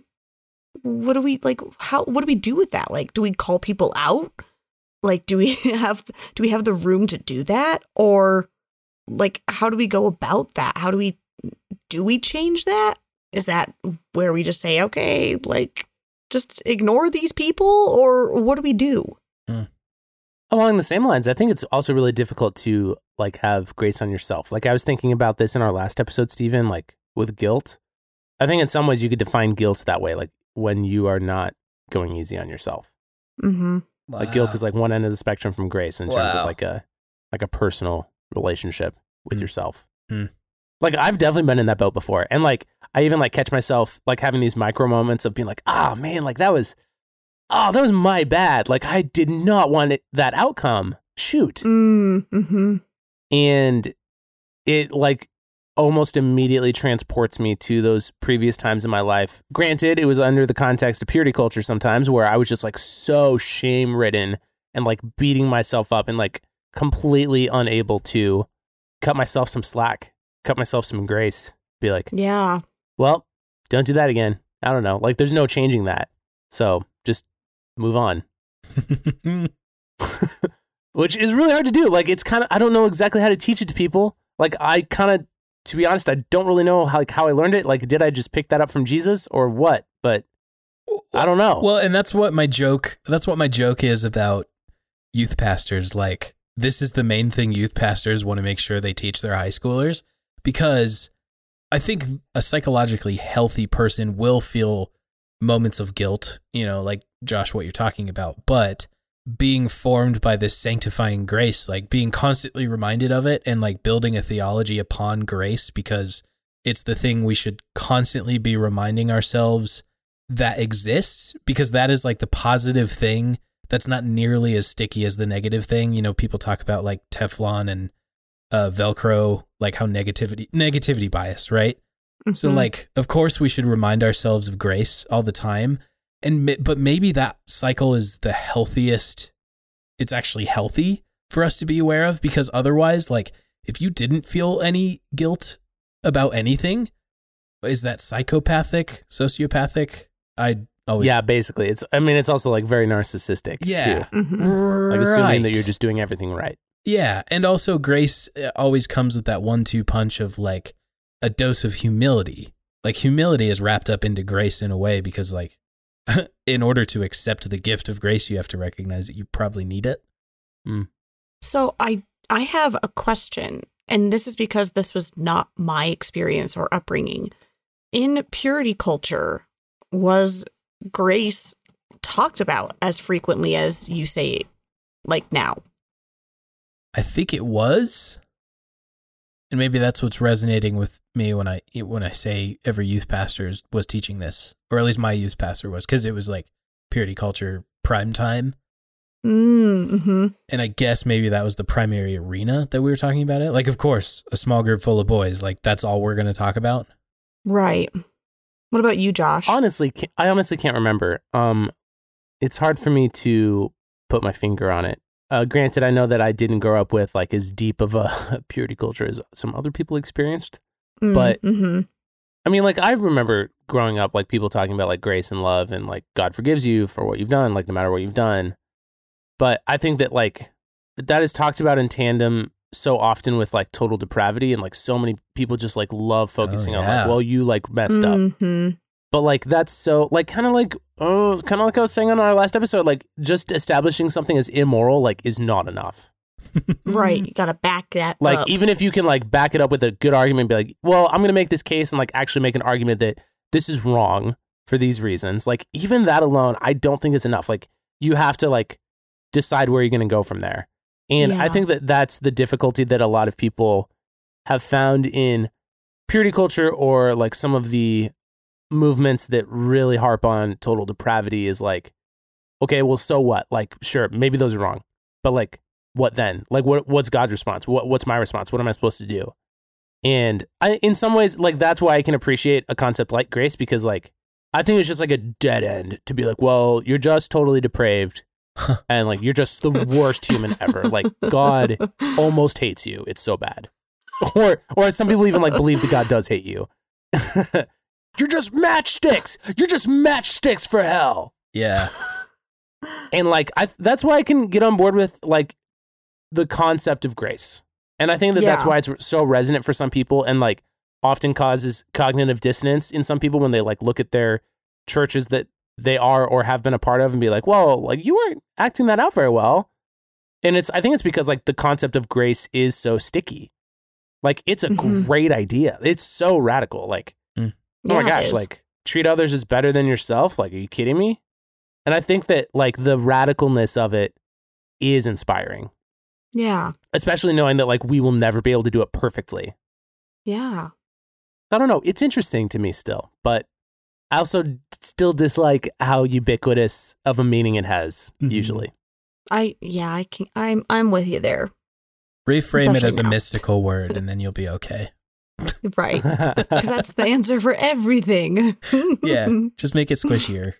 what do we like how what do we do with that? Like do we call people out? Like do we have do we have the room to do that? Or like how do we go about that? How do we do we change that? Is that where we just say okay like just ignore these people or what do we do Along the same lines, I think it's also really difficult to like have grace on yourself. Like I was thinking about this in our last episode, Stephen, like with guilt. I think in some ways you could define guilt that way, like when you are not going easy on yourself. mm-hmm Like guilt is like one end of the spectrum from grace in terms Wow. of like a like a personal relationship with Hmm. yourself. Hmm. Like I've definitely been in that boat before. And like I even like catch myself like having these micro moments of being like, ah man, like that was oh, that was my bad. Like I did not want it, that outcome. Shoot. mm-hmm And it like almost immediately transports me to those previous times in my life. Granted, it was under the context of purity culture sometimes where I was just like so shame ridden and like beating myself up and like completely unable to cut myself some slack, cut myself some grace. Be like, Yeah. Well, don't do that again. I don't know. Like there's no changing that. So just move on. Which is really hard to do. Like it's kind of I don't know exactly how to teach it to people. Like I kind of to be honest, I don't really know how like how I learned it. Like did I just pick that up from Jesus or what? But I don't know. Well, and that's what my joke that's what my joke is about youth pastors like this is the main thing youth pastors want to make sure they teach their high schoolers because I think a psychologically healthy person will feel moments of guilt, you know, like Josh what you're talking about, but being formed by this sanctifying grace, like being constantly reminded of it and like building a theology upon grace because it's the thing we should constantly be reminding ourselves that exists because that is like the positive thing that's not nearly as sticky as the negative thing. You know, people talk about like Teflon and uh, Velcro, like how negativity negativity bias, right? So Mhm. like, of course, we should remind ourselves of grace all the time, and but maybe that cycle is the healthiest. It's actually healthy for us to be aware of because otherwise, like, if you didn't feel any guilt about anything, is that psychopathic, sociopathic? I always yeah, basically. It's I mean it's also like very narcissistic yeah, too. Mhm. Like assuming that you're just doing everything right. Yeah, and also grace uh, always comes with that one-two punch of like a dose of humility. Like humility is wrapped up into grace in a way because like in order to accept the gift of grace, you have to recognize that you probably need it. So I I have a question, and this is because this was not my experience or upbringing. In purity culture, was grace talked about as frequently as you say like now? I think it was, and maybe that's what's resonating with me when I when I say every youth pastor is- was teaching this, or at least my youth pastor was, because it was like purity culture prime time. Mm-hmm. And I guess maybe that was the primary arena that we were talking about it. Like, of course, a small group full of boys, like that's all we're going to talk about. Right. What about you, Josh? Honestly, I honestly can't remember. Um, it's hard for me to put my finger on it. Uh, granted, I know that I didn't grow up with like as deep of a purity culture as some other people experienced. but- mm-hmm. I mean, like I remember growing up, like people talking about like grace and love and like God forgives you for what you've done, like no matter what you've done. But I think that like that is talked about in tandem so often with like total depravity and like so many people just like love focusing on yeah. like, well, you like messed up. But like that's so like kind of like oh kind of like I was saying on our last episode, like just establishing something as immoral like is not enough. Right. You got to back that Like up. even if you can like back it up with a good argument, be like, well, I'm gonna make this case and like actually make an argument that this is wrong for these reasons. Like even that alone, I don't think is enough. Like you have to like decide where you're gonna go from there. And I think that that's the difficulty that a lot of people have found in purity culture or like some of the movements that really harp on total depravity is like, okay, well, so what? Like, sure, maybe those are wrong, but like, what then? Like, what what's God's response? What what's my response? What am I supposed to do? And I, in some ways, like that's why I can appreciate a concept like grace because, like, I think it's just like a dead end to be like, well, you're just totally depraved, and like you're just the worst human ever. Like God almost hates you. It's so bad. Or or some people even like believe that God does hate you. you're just matchsticks. You're just matchsticks for hell. Yeah. And like I that's why I can get on board with like the concept of grace. And I think that that's why it's so resonant for some people and like often causes cognitive dissonance in some people when they like look at their churches that they are or have been a part of and be like, "Well, like you weren't acting that out very well." And it's I think it's because like the concept of grace is so sticky. Like it's a Mhm. great idea. It's so radical. Like oh Yeah, my gosh, like treat others as better than yourself. Like, are you kidding me? And I think that like the radicalness of it is inspiring, yeah, especially knowing that like we will never be able to do it perfectly. yeah. I don't know. It's interesting to me still, but I also still dislike how ubiquitous of a meaning it has Mhm. usually. I yeah, I can I'm I'm with you there. Reframe it as Especially a mystical word, and then you'll be okay. Right. Because that's the answer for everything. Yeah, just make it squishier.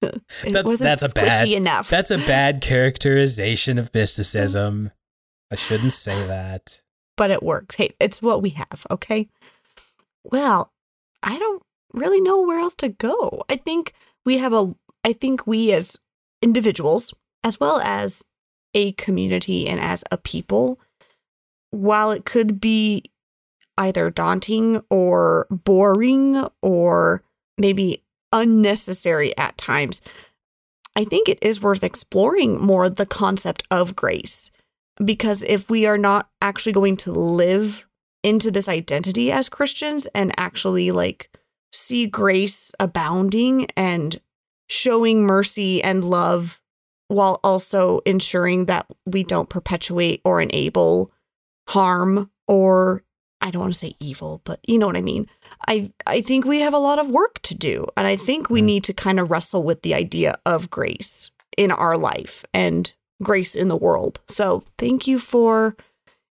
That's- that's a bad- enough. That's a bad characterization of mysticism. Mm. I shouldn't say that. but it works. Hey, it's what we have, okay? Well, I don't really know where else to go. I think we have a I think we as individuals as well as a community and as a people while it could be either daunting or boring or maybe unnecessary at times, I think it is worth exploring more the concept of grace because if we are not actually going to live into this identity as Christians and actually like see grace abounding and showing mercy and love while also ensuring that we don't perpetuate or enable harm or I don't want to say evil, but you know what I mean. I I think we have a lot of work to do and I think we Mhm. need to kind of wrestle with the idea of grace in our life and grace in the world. So, thank you for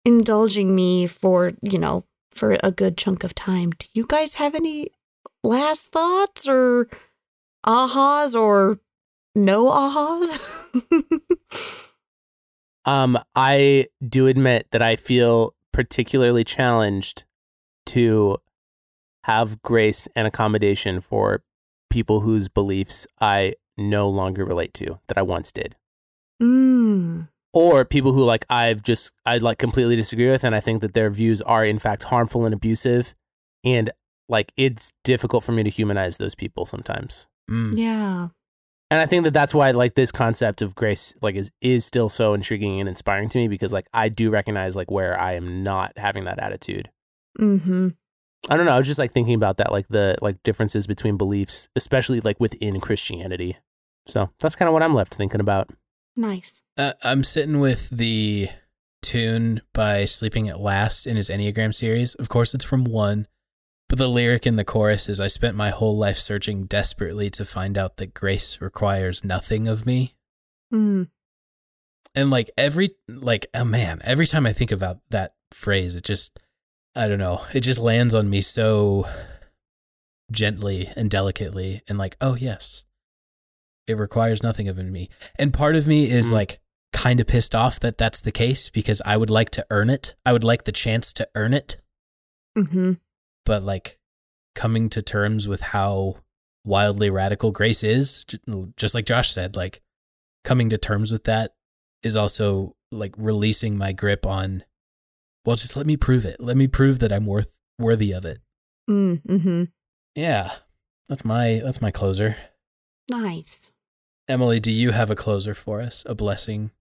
indulging me for, you know, for a good chunk of time. Do you guys have any last thoughts or ahas or no ahas? Um, I do admit that I feel particularly challenged to have grace and accommodation for people whose beliefs I no longer relate to that I once did. mm. Or people who like I've just I like completely disagree with and I think that their views are in fact harmful and abusive and like it's difficult for me to humanize those people sometimes. Mm. Yeah. And I think that that's why like this concept of grace like is is still so intriguing and inspiring to me because like I do recognize like where I am not having that attitude. Mm-hmm. I don't know. I was just like thinking about that, like the like differences between beliefs, especially like within Christianity. So that's kind of what I'm left thinking about. Nice. Uh, I'm sitting with the tune by Sleeping at Last in his Enneagram series. Of course, it's from one, but the lyric in the chorus is I spent my whole life searching desperately to find out that grace requires nothing of me. Mm. And like every, like, oh man, every time I think about that phrase, it just, I don't know, it just lands on me so gently and delicately and like, oh yes, it requires nothing of me. And part of me is Mm. like kind of pissed off that that's the case because I would like to earn it. I would like the chance to earn it, Mhm. But like coming to terms with how wildly radical grace is, just like Josh said, like coming to terms with that is also like releasing my grip on well just let me prove it. Let me prove that I'm worth worthy of it. Mm. Mhm. Yeah. That's my that's my closer. Nice. Emily, do you have a closer for us? A blessing?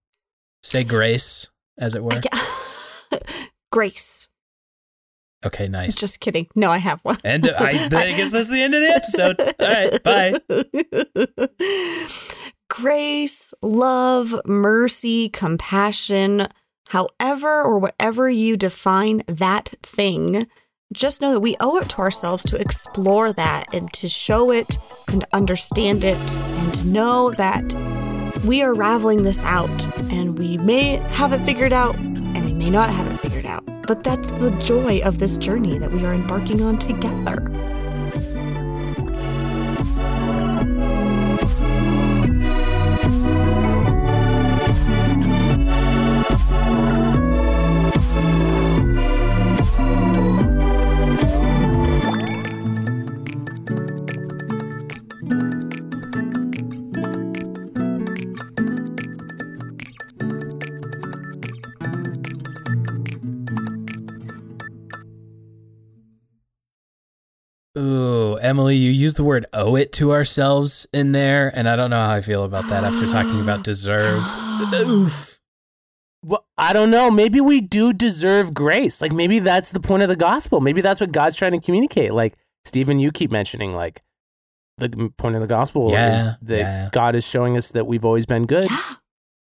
Say grace, as it were. Grace. Okay, nice. Just kidding. No, I have one. And uh, I- I guess that's the end of the episode. All right, bye. Grace, love, mercy, compassion, however or whatever you define that thing, just know that we owe it to ourselves to explore that and to show it and understand it and know that we are raveling this out and we may have it figured out may not have it figured out. But that's the joy of this journey that we are embarking on together. Emily, you used the word owe it to ourselves in there, and I don't know how I feel about that after talking about deserve. Oof. Well, I don't know. Maybe we do deserve grace. Like maybe that's the point of the gospel. Maybe that's what God's trying to communicate. Like Stephen, you keep mentioning like the point of the gospel Yeah, is that yeah. God is showing us that we've always been good, Yeah.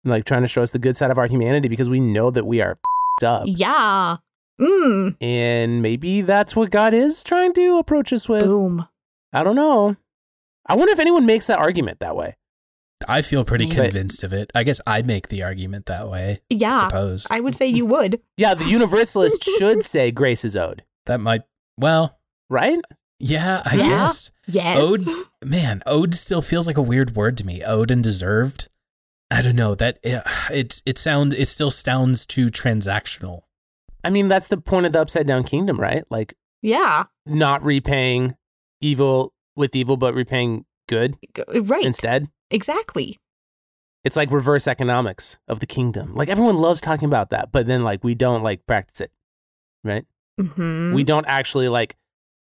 like trying to show us the good side of our humanity because we know that we are up. Yeah. Mm. And maybe that's what God is trying to approach us with. Boom. I don't know. I wonder if anyone makes that argument that way. I feel pretty But- convinced of it. I guess I make the argument that way. I Yeah, suppose I would say you would. Yeah, the universalist should say grace is owed, that might. Well, right? yeah, I Yeah. guess. Yes. Owed, man, owed still feels like a weird word to me. Owed and deserved. I don't know that it it, it sound it still sounds too transactional. I mean, that's the point of the upside down kingdom, right? Like Yeah. not repaying evil with evil, but repaying good Right. instead. Exactly. It's like reverse economics of the kingdom. Like everyone loves talking about that, but then like we don't like practice it, right? hmm We don't actually like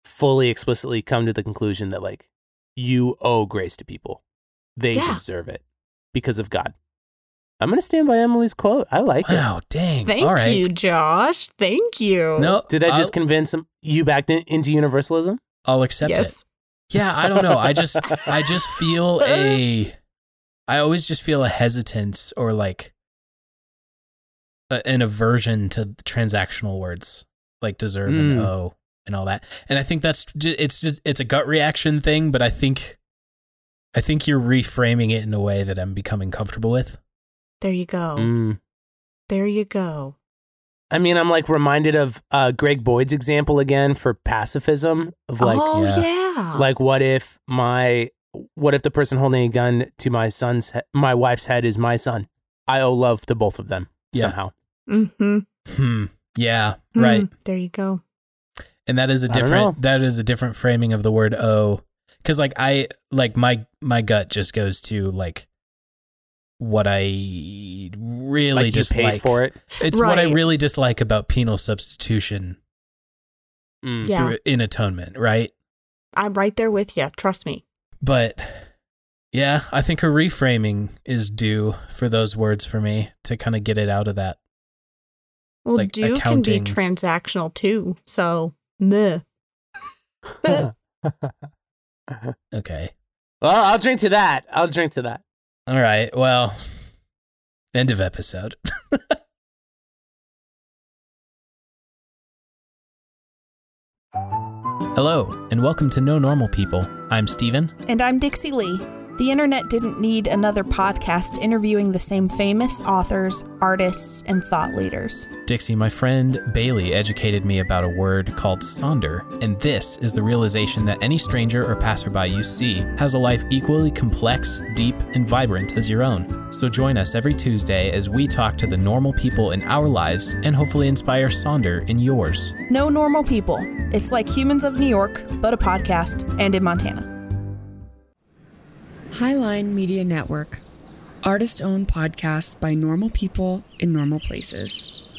fully explicitly come to the conclusion that like you owe grace to people. They Yeah. deserve it because of God. I'm going to stand by Emily's quote. I like it. Wow, dang. Thank All right. you, Josh. Thank you. No, Did I I'll- just convince him, you back in, into universalism? I'll accept it. Yeah, I don't know. I just I just feel a I always just feel a hesitance or like a, an aversion to transactional words like deserve and Mm. owe and all that. And I think that's ju- it's ju- it's a gut reaction thing, but I think I think you're reframing it in a way that I'm becoming comfortable with. There you go. Mm. There you go. I mean, I'm like reminded of uh, Greg Boyd's example again for pacifism of like, oh yeah. yeah. like what if my, what if the person holding a gun to my son's, he- my wife's head is my son? I owe love to both of them Yeah. somehow. mm-hmm. Hmm. Yeah, right. There you go. and that is a different that is a different framing of the word "owe" because like i like my my gut just goes to like what i really Like you dislike paid for it. it's what i really dislike about penal substitution Mm. Yeah. through in atonement right I'm right there with you. Trust me. but yeah i think a reframing is due for those words for me to kind of get it out of that Well, Like do accounting. can be transactional too. So, meh. okay well, I'll drink to that. I'll drink to that. All right well end of episode Hello, and welcome to No Normal People. I'm Steven. And I'm Dixie Lee. The internet didn't need another podcast interviewing the same famous authors, artists, and thought leaders. Dixie, my friend Bailey educated me about a word called sonder, and this is the realization that any stranger or passerby you see has a life equally complex, deep, and vibrant as your own. So join us every Tuesday as we talk to the normal people in our lives and hopefully inspire sonder in yours. No normal people. It's like Humans of New York, but a podcast and in Montana. Highline Media Network. Artist owned podcasts by normal people in normal places.